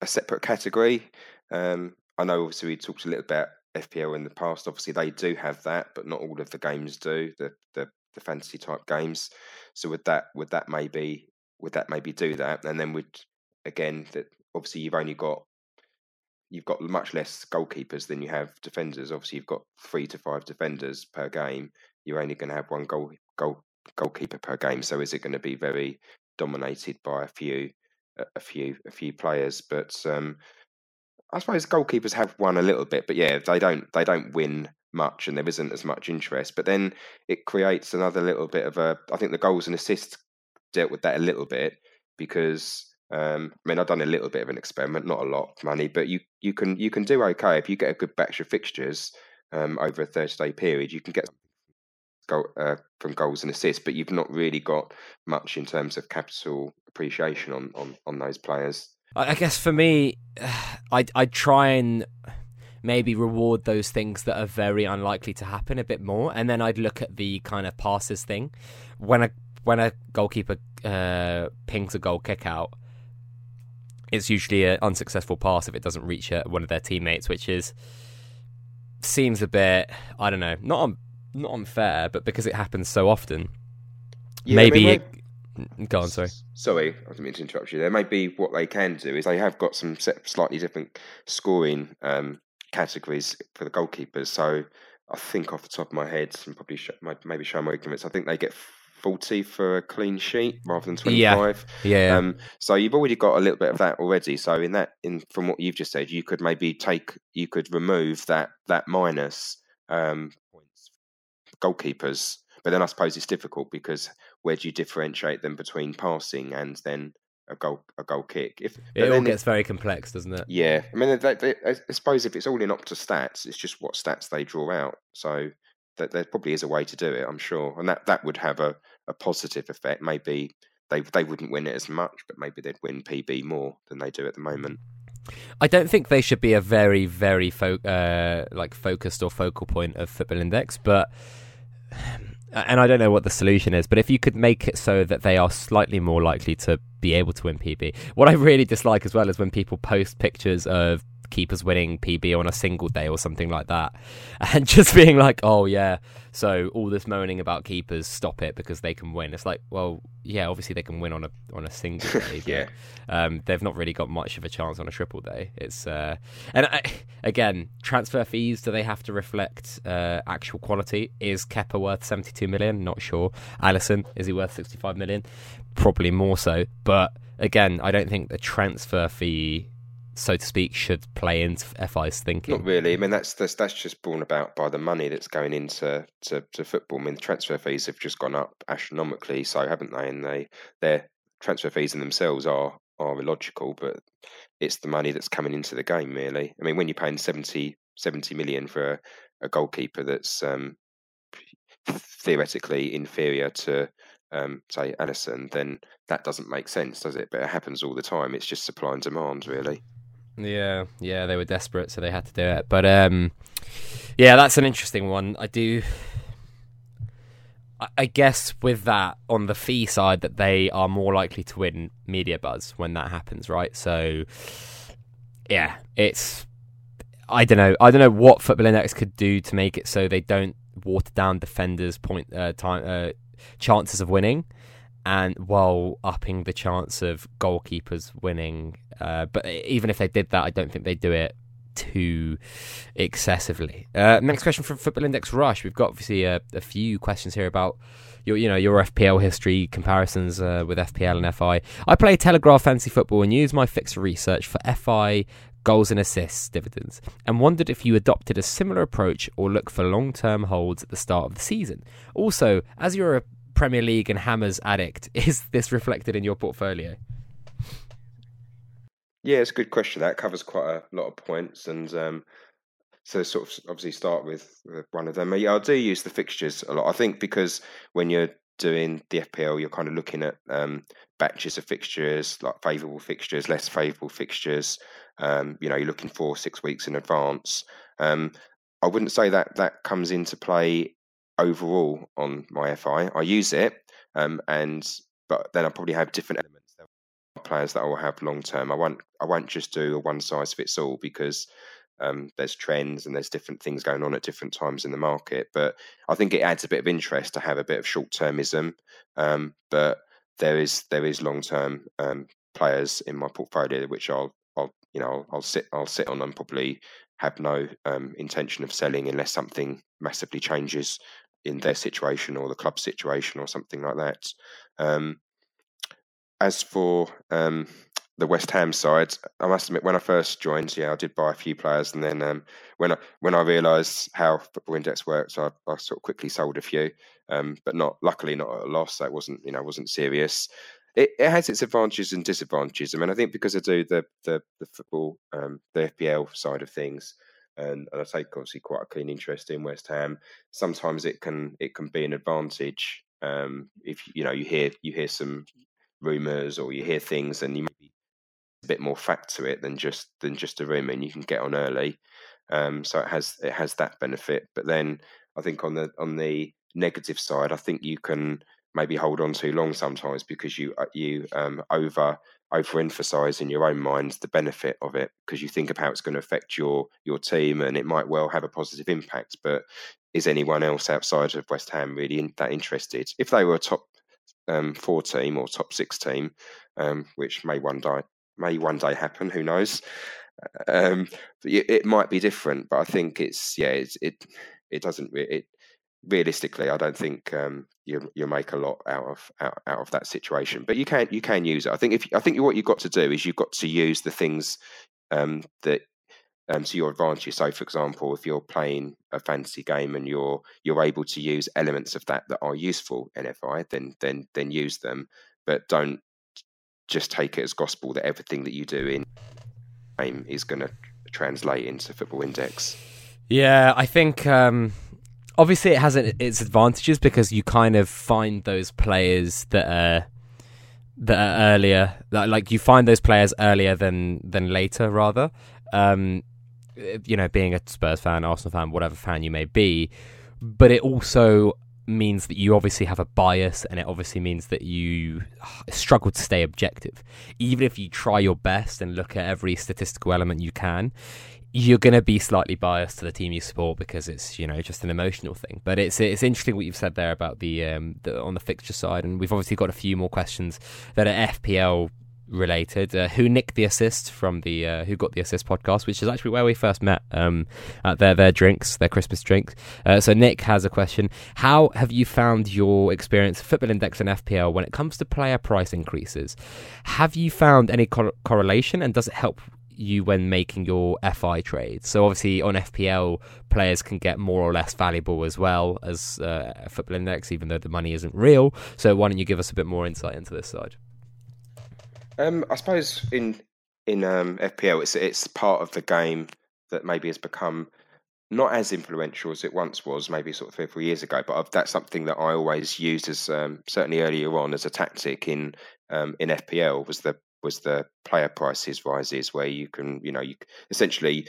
a separate category. Um, I know, obviously, we talked a little about FPL in the past. Obviously, they do have that, but not all of the games do the the, the fantasy type games. So would that would that maybe would that maybe do that? And then would again that obviously you've only got you've got much less goalkeepers than you have defenders. Obviously, you've got three to five defenders per game. You're only going to have one goal goal goalkeeper per game. So is it going to be very dominated by a few a few a few players? But um, I suppose goalkeepers have won a little bit, but yeah, they don't they don't win much, and there isn't as much interest. But then it creates another little bit of a. I think the goals and assists dealt with that a little bit because um, I mean I've done a little bit of an experiment, not a lot of money, but you you can you can do okay if you get a good batch of fixtures um, over a thirty day period. You can get goal, uh, from goals and assists, but you've not really got much in terms of capital appreciation on on, on those players. I guess for me, [SIGHS] I I try and maybe reward those things that are very unlikely to happen a bit more, and then I'd look at the kind of passes thing. When a when a goalkeeper uh, pings a goal kick out, it's usually an unsuccessful pass if it doesn't reach one of their teammates, which is seems a bit I don't know not un, not unfair, but because it happens so often, yeah, maybe I mean, Go on, sorry. Sorry, I didn't mean to interrupt you there. Maybe what they can do is they have got some slightly different scoring um, categories for the goalkeepers. So I think off the top of my head, and probably sh- maybe show my ignorance, I think they get 40 for a clean sheet rather than 25. Yeah. yeah. Um, so you've already got a little bit of that already. So in that, in from what you've just said, you could maybe take, you could remove that that minus um, points goalkeepers. But then I suppose it's difficult because where do you differentiate them between passing and then a goal a goal kick? If it all gets very complex, doesn't it? Yeah, I mean, they, they, I suppose if it's all in Opta stats, it's just what stats they draw out. So that there probably is a way to do it, I'm sure, and that that would have a, a positive effect. Maybe they they wouldn't win it as much, but maybe they'd win PB more than they do at the moment. I don't think they should be a very, very fo- uh, like focused or focal point of Football Index, but [SIGHS] and I don't know what the solution is, but if you could make it so that they are slightly more likely to be able to win PB. What I really dislike as well is when people post pictures of keepers winning PB on a single day or something like that, [LAUGHS] and just being like, oh yeah, so all this moaning about keepers, stop it because they can win. It's like, well, yeah, obviously they can win on a on a single [LAUGHS] day. yeah, um, they've not really got much of a chance on a triple day. It's uh, and I, [LAUGHS] again, transfer fees. Do they have to reflect uh, actual quality? Is Kepa worth seventy two million? Not sure. Alisson is he worth sixty five million? Probably more so, but again, I don't think the transfer fee, so to speak, should play into FI's thinking. Not really. I mean, that's that's, that's just borne about by the money that's going into to, to football. I mean, the transfer fees have just gone up astronomically, so haven't they? And they their transfer fees in themselves are are illogical, but it's the money that's coming into the game, really. I mean, when you're paying 70, 70 million for a, a goalkeeper that's um, theoretically inferior to um, say Alisson, then that doesn't make sense, does it? But it happens all the time. It's just supply and demand, really. Yeah, yeah, they were desperate, so they had to do it. But um, yeah, that's an interesting one. I do. I guess with that on the fee side, that they are more likely to win media buzz when that happens, right? So, yeah, it's I don't know. I don't know what Football Index could do to make it so they don't water down defenders' point uh, time uh, chances of winning, and while upping the chance of goalkeepers winning. Uh, but even if they did that, I don't think they'd do it too excessively. Uh, next question from Football Index Rush. We've got obviously a, a, few questions here about your, you know, your FPL history comparisons uh, with FPL and FI. I play Telegraph Fantasy Football and use my fixer research for FI goals and assists dividends, and wondered if you adopted a similar approach or look for long term holds at the start of the season. Also, as you're a Premier League and Hammers addict, [LAUGHS] is this reflected in your portfolio? Yeah, it's a good question. That covers quite a lot of points, and um, so sort of obviously start with one of them. Yeah, I do use the fixtures a lot. I think because when you're doing the FPL, you're kind of looking at um, batches of fixtures, like favourable fixtures, less favourable fixtures. Um, you know, you're looking for six weeks in advance. Um, I wouldn't say that that comes into play overall on my FI. I use it, um, and but then I probably have different elements. Players that I will have long term. I won't. I won't just do a one size fits all because um, there's trends and there's different things going on at different times in the market. But I think it adds a bit of interest to have a bit of short termism. Um, but there is there is long term um, players in my portfolio which I'll I'll you know I'll, sit I'll sit on and probably have no um, intention of selling unless something massively changes in their situation or the club situation or something like that. Um, as for um, the West Ham side, I must admit, when I first joined, yeah, I did buy a few players, and then um, when I when I realised how Football Index works, I, I, sort of quickly sold a few, um, but not luckily not at a loss. It wasn't you know wasn't serious. It, it, has its advantages and disadvantages. I mean, I think because I do the the, the football, um, the FPL side of things, and, and I take obviously quite a keen interest in West Ham. Sometimes it can it can be an advantage um, if you know you hear you hear some rumours or you hear things and you maybe a bit more fact to it than just than just a rumour and you can get on early. Um, so it has it has that benefit. But then I think on the on the negative side, I think you can maybe hold on too long sometimes because you uh, you um, over overemphasize in your own mind the benefit of it because you think of how it's going to affect your your team and it might well have a positive impact. But is anyone else outside of West Ham really in, that interested? If they were a top um, four team or top six team, um, which may one day may one day happen. Who knows? Um, it, might be different, but I think it's yeah, it's, it it doesn't it realistically, I don't think um, you you make a lot out of out, out of that situation. But you can you can use it. I think if I think what you've got to do is you've got to use the things um, that um, to your advantage. So, for example, if you're playing a fantasy game and you're you're able to use elements of that that are useful in FI, then then then use them. But don't just take it as gospel that everything that you do in game is going to translate into Football Index. Yeah, I think um, obviously it has its advantages because you kind of find those players that are that are earlier, like you find those players earlier than than later, rather. Um, you know, being a Spurs fan, Arsenal fan, whatever fan you may be, but it also means that you obviously have a bias and it obviously means that you struggle to stay objective. Even if you try your best and look at every statistical element you can, you're going to be slightly biased to the team you support because it's you know just an emotional thing. But it's it's interesting what you've said there about the, um, the on the fixture side, and we've obviously got a few more questions that are FPL related. Uh, who nicked the assist from the uh, Who Got the Assist podcast, which is actually where we first met um, at their, their drinks, their Christmas drinks. Uh, so Nick has a question. How have you found your experience Football Index and FPL when it comes to player price increases? Have you found any cor- correlation and does it help you when making your FI trades. So obviously on FPL, players can get more or less valuable as well as uh, Football Index, even though the money isn't real. So why don't you give us a bit more insight into this side? Um, I suppose in in um, FPL, it's it's part of the game that maybe has become not as influential as it once was, maybe sort of three or four years ago. But that's something that I always used as um, certainly earlier on as a tactic in um, in FPL was the was the player prices rises, where you can you know you essentially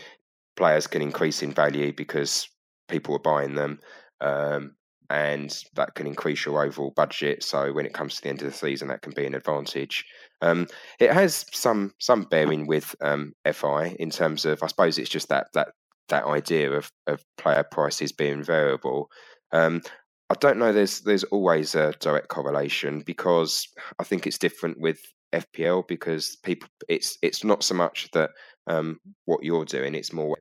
players can increase in value because people are buying them. Um, and that can increase your overall budget. So when it comes to the end of the season, that can be an advantage. Um, it has some some bearing with um, FI in terms of I suppose it's just that that that idea of, of player prices being variable. Um, I don't know. There's there's always a direct correlation because I think it's different with FPL because people it's it's not so much that um, what you're doing; it's more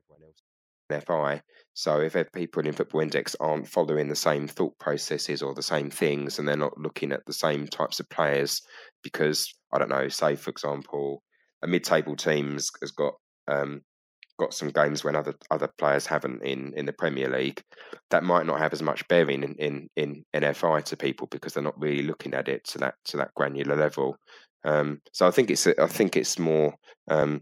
FI. So if people in Football Index aren't following the same thought processes or the same things, and they're not looking at the same types of players, because I don't know, say for example, a mid-table team has got um, got some games when other other players haven't in in the Premier League, that might not have as much bearing in in in, in FI to people because they're not really looking at it to that to that granular level. Um, so I think it's I think it's more um,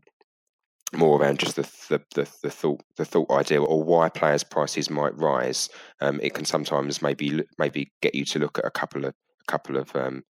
more around just the, the, the, the, thought the thought idea or why players' prices might rise. Um, it can sometimes maybe maybe get you to look at a couple of a couple of um,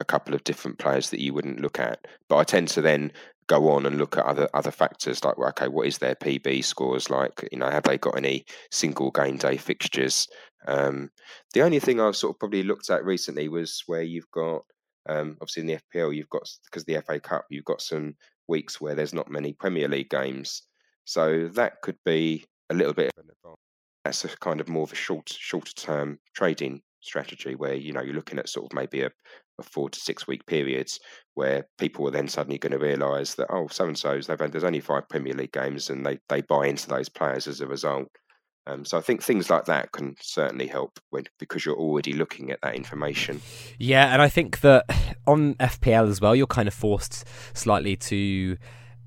a couple of different players that you wouldn't look at. But I tend to then go on and look at other other factors like okay, what is their PB scores like? You know, have they got any single game day fixtures? Um, the only thing I've sort of probably looked at recently was where you've got um, obviously in the FPL you've got because the FA Cup you've got some weeks where there's not many Premier League games. So that could be a little bit of an. That's a kind of more of a short, shorter term trading strategy where you know you're looking at sort of maybe a, a four to six week periods where people are then suddenly going to realise that oh so and so's they've had there's only five Premier League games and they they buy into those players as a result. Um, so I think things like that can certainly help when because you're already looking at that information. Yeah, and I think that on FPL as well, you're kind of forced slightly to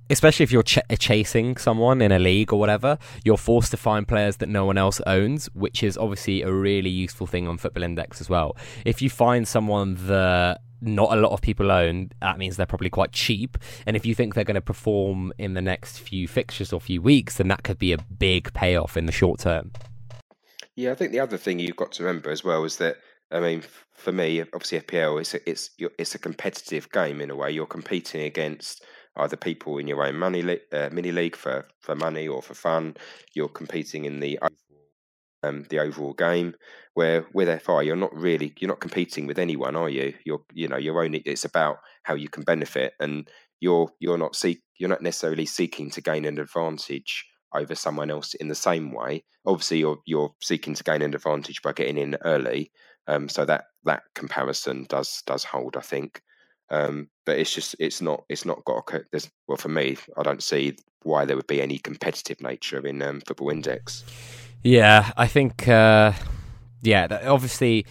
especially if you're ch- chasing someone in a league or whatever, you're forced to find players that no one else owns, which is obviously a really useful thing on Football Index as well. If you find someone that not a lot of people own, that means they're probably quite cheap. And if you think they're going to perform in the next few fixtures or few weeks, then that could be a big payoff in the short term. Yeah, I think the other thing you've got to remember as well is that I mean, for me, obviously FPL it's a, it's it's a competitive game in a way. You're competing against either people in your own money uh, mini league for for money or for fun. You're competing in the um, the overall game. Where with FI, you're not really you're not competing with anyone, are you? You're you know you're only it's about how you can benefit, and you're you're not seek you're not necessarily seeking to gain an advantage over someone else in the same way. Obviously, you're you're seeking to gain an advantage by getting in early, um, so that that comparison does does hold, I think. Um, but it's just it's not it's not got a there's, well for me I don't see why there would be any competitive nature in um, Football Index. Yeah, I think, uh, yeah, obviously,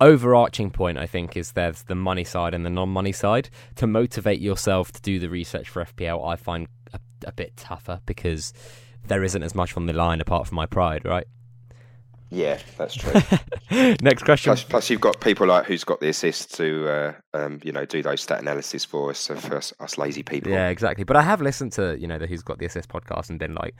overarching point I think is there's the money side and the non-money side. To motivate yourself to do the research for FPL, I find a, a bit tougher because there isn't as much on the line apart from my pride, right? Yeah, that's true. [LAUGHS] Next question. Plus, plus, you've got people like who's got the assist to, uh, um, you know, do those stat analysis for us, for us, us lazy people. Yeah, exactly. But I have listened to, you know, the Who's Got the Assist podcast and been like,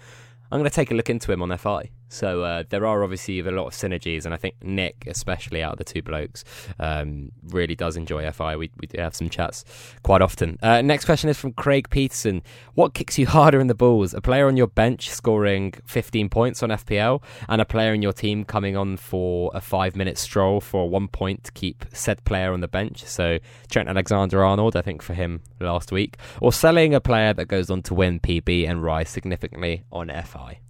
I'm going to take a look into him on FI. So uh, there are obviously a lot of synergies, and I think Nick, especially out of the two blokes, um, really does enjoy FI. We we do have some chats quite often. Uh, next question is from Craig Peterson. What kicks you harder in the balls? A player on your bench scoring 15 points on FPL, and a player in your team coming on for a five-minute stroll for one point to keep said player on the bench. So Trent Alexander-Arnold, I think for him last week, or selling a player that goes on to win PB and rise significantly on FI.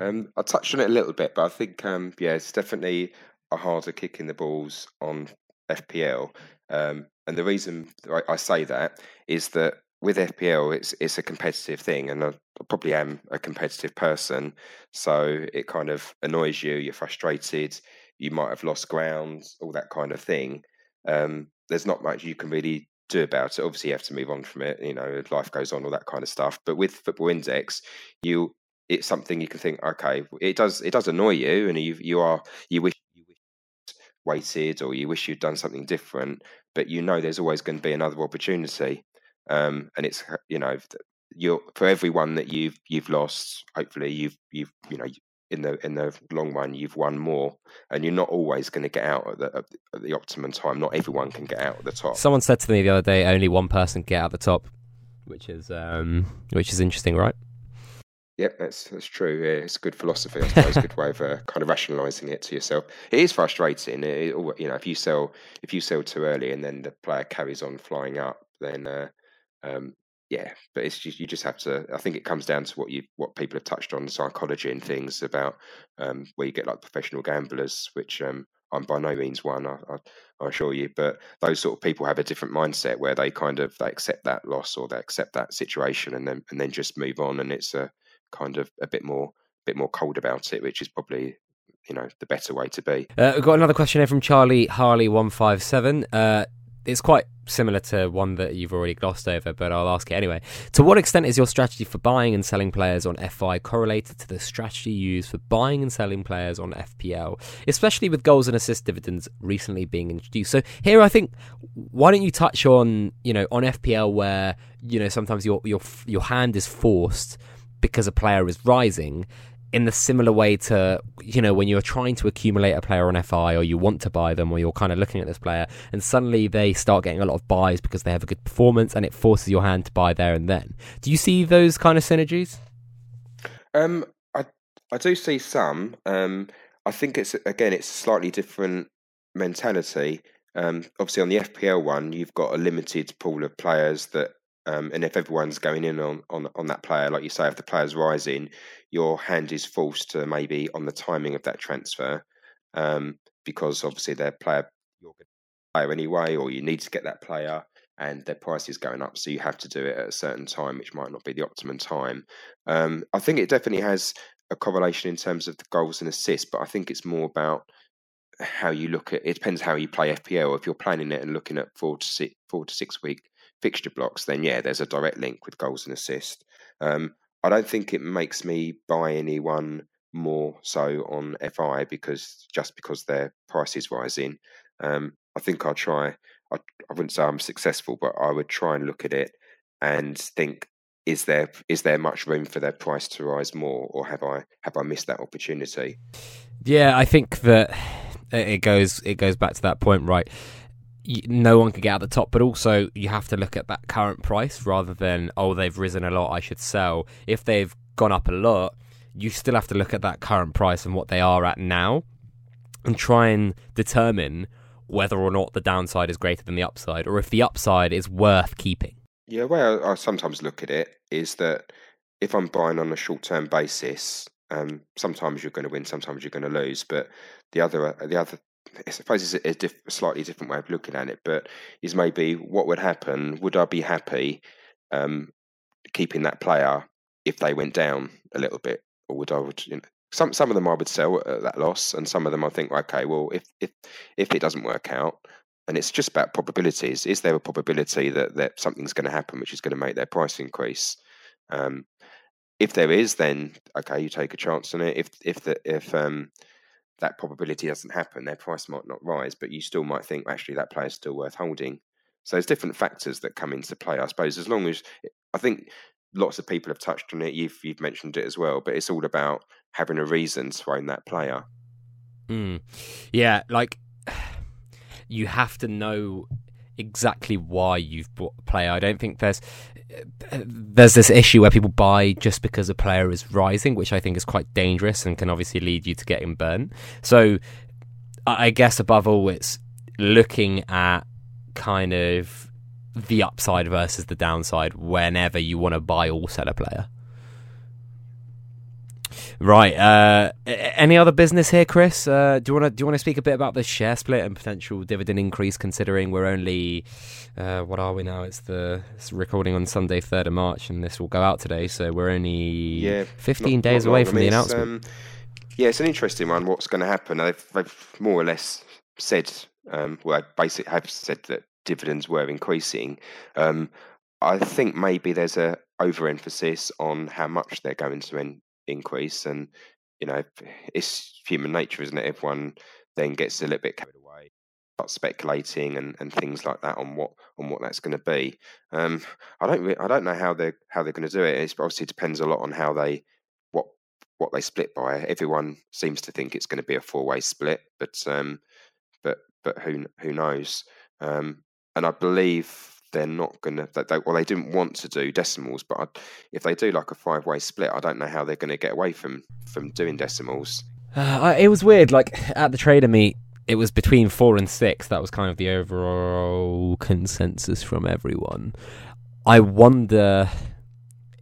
Um, I touched on it a little bit, but I think um, yeah, it's definitely a harder kick in the balls on FPL. Um, and the reason I, say that is that with FPL, it's it's a competitive thing, and I, I, probably am a competitive person, so it kind of annoys you. You're frustrated. You might have lost ground, all that kind of thing. Um, there's not much you can really do about it. Obviously, you have to move on from it. You know, life goes on, all that kind of stuff. But with Football Index, you it's something you can think, okay, it does it does annoy you, and you you are you wish you waited or you wish you'd done something different, but you know there's always going to be another opportunity, um, and it's you know you're for everyone that you've you've lost, hopefully you've you've you know in the in the long run you've won more and you're not always going to get out at the, at the optimum time. Not everyone can get out at the top. Someone said to me the other day only one person can get out at the top which is um which is interesting right Yep, that's that's true. Yeah, it's a good philosophy, I suppose. a good way of uh, kind of rationalising it to yourself. It is frustrating. It, you know, if you sell if you sell too early and then the player carries on flying up, then uh, um, yeah. But it's just you just have to. I think it comes down to what you what people have touched on psychology and things about um, where you get like professional gamblers, which um, I'm by no means one. I, I, I, assure you, but those sort of people have a different mindset where they kind of they accept that loss or they accept that situation and then and then just move on, and it's a kind of a bit more bit more cold about it, which is probably you know the better way to be. Uh, we've got another question here from Charlie Harley one five seven. Uh, it's quite similar to one that you've already glossed over, but I'll ask it anyway. To what extent is your strategy for buying and selling players on FI correlated to the strategy used for buying and selling players on FPL, especially with goals and assist dividends recently being introduced? So here, I think why don't you touch on you know on FPL where you know sometimes your your your hand is forced because a player is rising in the similar way to you know when you're trying to accumulate a player on FI or you want to buy them or you're kind of looking at this player and suddenly they start getting a lot of buys because they have a good performance and it forces your hand to buy there and then. Do you see those kind of synergies? Um, I I do see some. Um, I think it's again it's a slightly different mentality. Um, obviously on the FPL one, you've got a limited pool of players that um, and if everyone's going in on, on on that player, like you say, if the player's rising, your hand is forced to maybe on the timing of that transfer, um, because obviously their player you're going to player anyway, or you need to get that player, and their price is going up, so you have to do it at a certain time, which might not be the optimum time. Um, I think it definitely has a correlation in terms of the goals and assists, but I think it's more about how you look at it depends how you play FPL. If you're planning it and looking at four to six, four to six week fixture blocks, then yeah, there's a direct link with goals and assists. Um, I don't think it makes me buy anyone more so on FI because just because their price is rising. Um, I think I'll try. I, I wouldn't say I'm successful, but I would try and look at it and think: is there is there much room for their price to rise more, or have I have I missed that opportunity? Yeah, I think that it goes it goes back to that point, right? No one can get out the top, but also you have to look at that current price rather than oh they've risen a lot, I should sell. If they've gone up a lot, you still have to look at that current price and what they are at now, and try and determine whether or not the downside is greater than the upside, or if the upside is worth keeping. Yeah, the way I, I sometimes look at it is that if I'm buying on a short term basis, um, sometimes you're going to win, sometimes you're going to lose. But the other the other I suppose it's a, a, diff, slightly different way of looking at it, but is maybe what would happen? Would I be happy um, keeping that player if they went down a little bit, or would I would you know, some some of them I would sell at that loss, and some of them I think okay, well if if if it doesn't work out, and it's just about probabilities. Is there a probability that that something's going to happen which is going to make their price increase? Um, if there is, then okay, you take a chance on it. If if the if um, that probability doesn't happen, their price might not rise, but you still might think actually that player is still worth holding. So there's different factors that come into play. I suppose as long as I think lots of people have touched on it. You've you've mentioned it as well, but it's all about having a reason to own that player. Mm. Yeah, like [SIGHS] you have to know exactly why you've bought a player. I don't think there's there's this issue where people buy just because a player is rising, which I think is quite dangerous and can obviously lead you to getting burnt. So I guess above all, it's looking at kind of the upside versus the downside whenever you want to buy or sell a player. Right. Uh, any other business here, Chris? Uh, do you want to do you want to speak a bit about the share split and potential dividend increase? Considering we're only uh, what are we now? It's the it's recording on Sunday, third of March, and this will go out today. So we're only yeah, fifteen not, days not away from the announcement. Um, yeah, it's an interesting one. What's going to happen? They've, they've more or less said, um, well, basically have said that dividends were increasing. Um, I think maybe there's a overemphasis on how much they're going to in, increase, and you know, it's human nature, isn't it? Everyone then gets a little bit carried away, start speculating and, and things like that on what on what that's going to be. Um, I don't re- I don't know how they how they're going to do it. It obviously depends a lot on how they what what they split by. Everyone seems to think it's going to be a four way split, but um, but but who who knows? Um, and I believe they're not going to. They, well, they didn't want to do decimals, but I, if they do like a five way split, I don't know how they're going to get away from from doing decimals. [SIGHS] Uh, it was weird. Like at the trader meet, it was between four and six. That was kind of the overall consensus from everyone. I wonder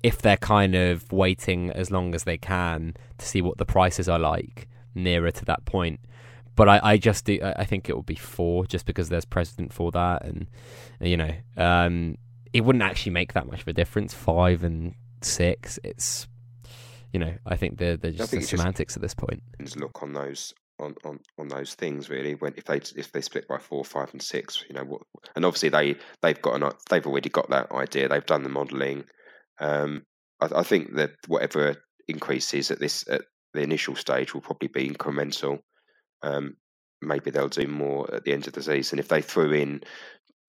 if they're kind of waiting as long as they can to see what the prices are like nearer to that point but I, I just do, I think it will be four just because there's precedent for that, and you know, um, it wouldn't actually make that much of a difference. Five and six, it's you know, I think they're they're just the semantics just, at this point. Look on those on, on, on those things really. When if they if they split by four, five, and six, you know what? And obviously they they've got an they've already got that idea. They've done the modelling. Um, I, I think that whatever increases at this at the initial stage will probably be incremental. Um, maybe they'll do more at the end of the season. If they threw in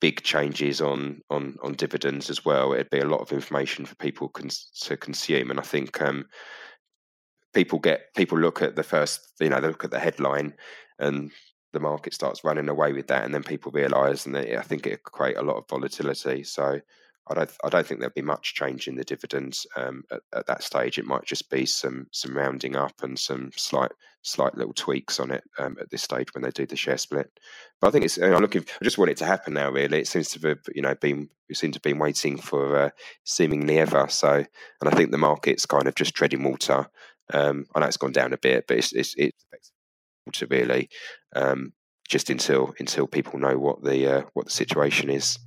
big changes on on on dividends as well, it'd be a lot of information for people cons- to consume. And I think um, people get people look at the first, you know, they look at the headline, and the market starts running away with that, and then people realise, and they, I think it create a lot of volatility. So I don't I don't think there'll be much change in the dividends um, at, at, that stage. It might just be some some rounding up and some slight slight little tweaks on it um, at this stage when they do the share split. But I think it's I'm looking. I just want it to happen now. Really, it seems to have you know been we seem to have been waiting for uh, seemingly ever. So, and I think the market's kind of just treading water. Um, I know it's gone down a bit, but it's it's, it's to really um, just until until people know what the uh, what the situation is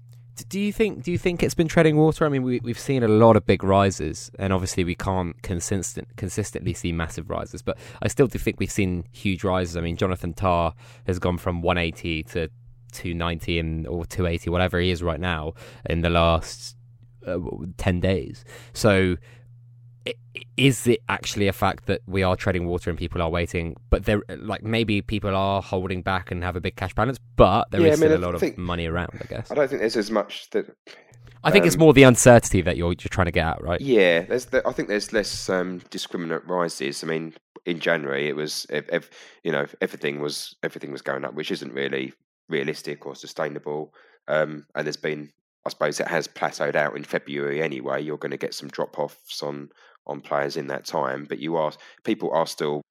do you think do you think it's been treading water? I mean, we we've seen a lot of big rises, and obviously we can't consistent consistently see massive rises, but I still do think we've seen huge rises. I mean, Jonathan Tah has gone from 180 to 290 and or 280, whatever he is right now, in the last uh, 10 days. So is it actually a fact that we are treading water and people are waiting but there like maybe people are holding back and have a big cash balance but there yeah, is I mean, still a lot of money around i guess i don't think there's as much that I think um, it's more the uncertainty that you're you're trying to get at, right? Yeah, there's the, I think there's less um, discriminate rises. I mean, in January it was if, if, you know everything was everything was going up, which isn't really realistic or sustainable. Um, and there's been, I suppose, it has plateaued out in February anyway. You're going to get some drop offs on on players in that time, but you are people are still.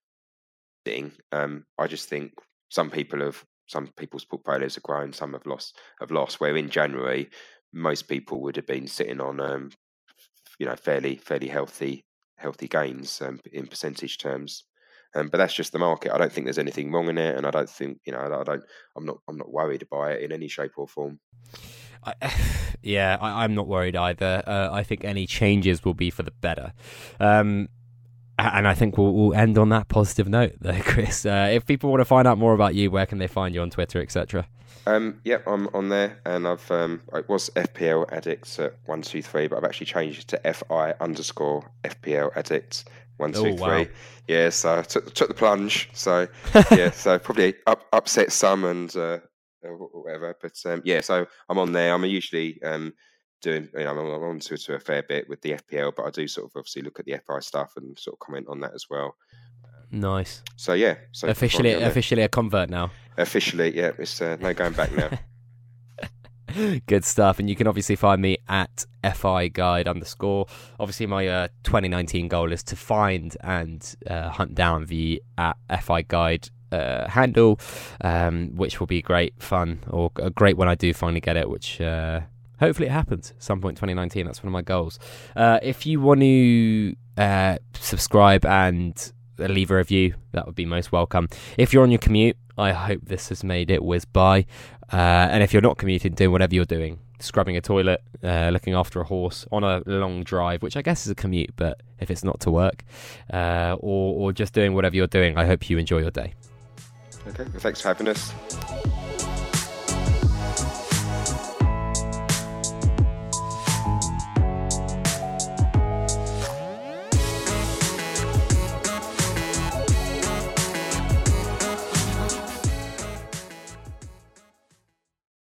Um, I just think some people have some people's portfolios have grown, some have lost have lost. Where in January, most people would have been sitting on um, you know fairly fairly healthy healthy gains um, in percentage terms. Um, but that's just the market. I don't think there's anything wrong in it, and I don't think you know. I don't. I'm not. I'm not worried by it in any shape or form. I, [SIGHS] yeah, I, am not worried either. Uh, I think any changes will be for the better. Um, and I think we'll, we'll, end on that positive note, [LAUGHS] there, Chris. Uh, if people want to find out more about you, where can they find you on Twitter, etc.? Um, yeah, I'm on there, and I've um, I was FPL addicts at one two three, but I've actually changed it to FI underscore FPL addicts one two oh, three. Wow. Yeah, so I took, took the plunge. So [LAUGHS] yeah, so probably up, upset some and uh, or whatever. But um, yeah, so I'm on there. I'm usually um, doing, you know, I'm, on Twitter a fair bit with the FPL, but I do sort of obviously look at the FI stuff and sort of comment on that as well. Nice. So yeah, so officially, officially a convert now. Officially, yeah, it's uh, no going back now. [LAUGHS] Good stuff. And you can obviously find me at FI Guide underscore. Obviously, my uh, 2019 goal is to find and uh, hunt down the at FI Guide uh, handle, um, which will be great fun or great when I do finally get it, which uh, hopefully it happens some point 2019. That's one of my goals. Uh, if you want to uh, subscribe and leave a review, that would be most welcome. If you're on your commute, I hope this has made it whiz by. Uh, and if you're not commuting, doing whatever you're doing, scrubbing a toilet, uh, looking after a horse on a long drive, which I guess is a commute, but if it's not to work, uh, or, or just doing whatever you're doing, I hope you enjoy your day. Okay, thanks for having us.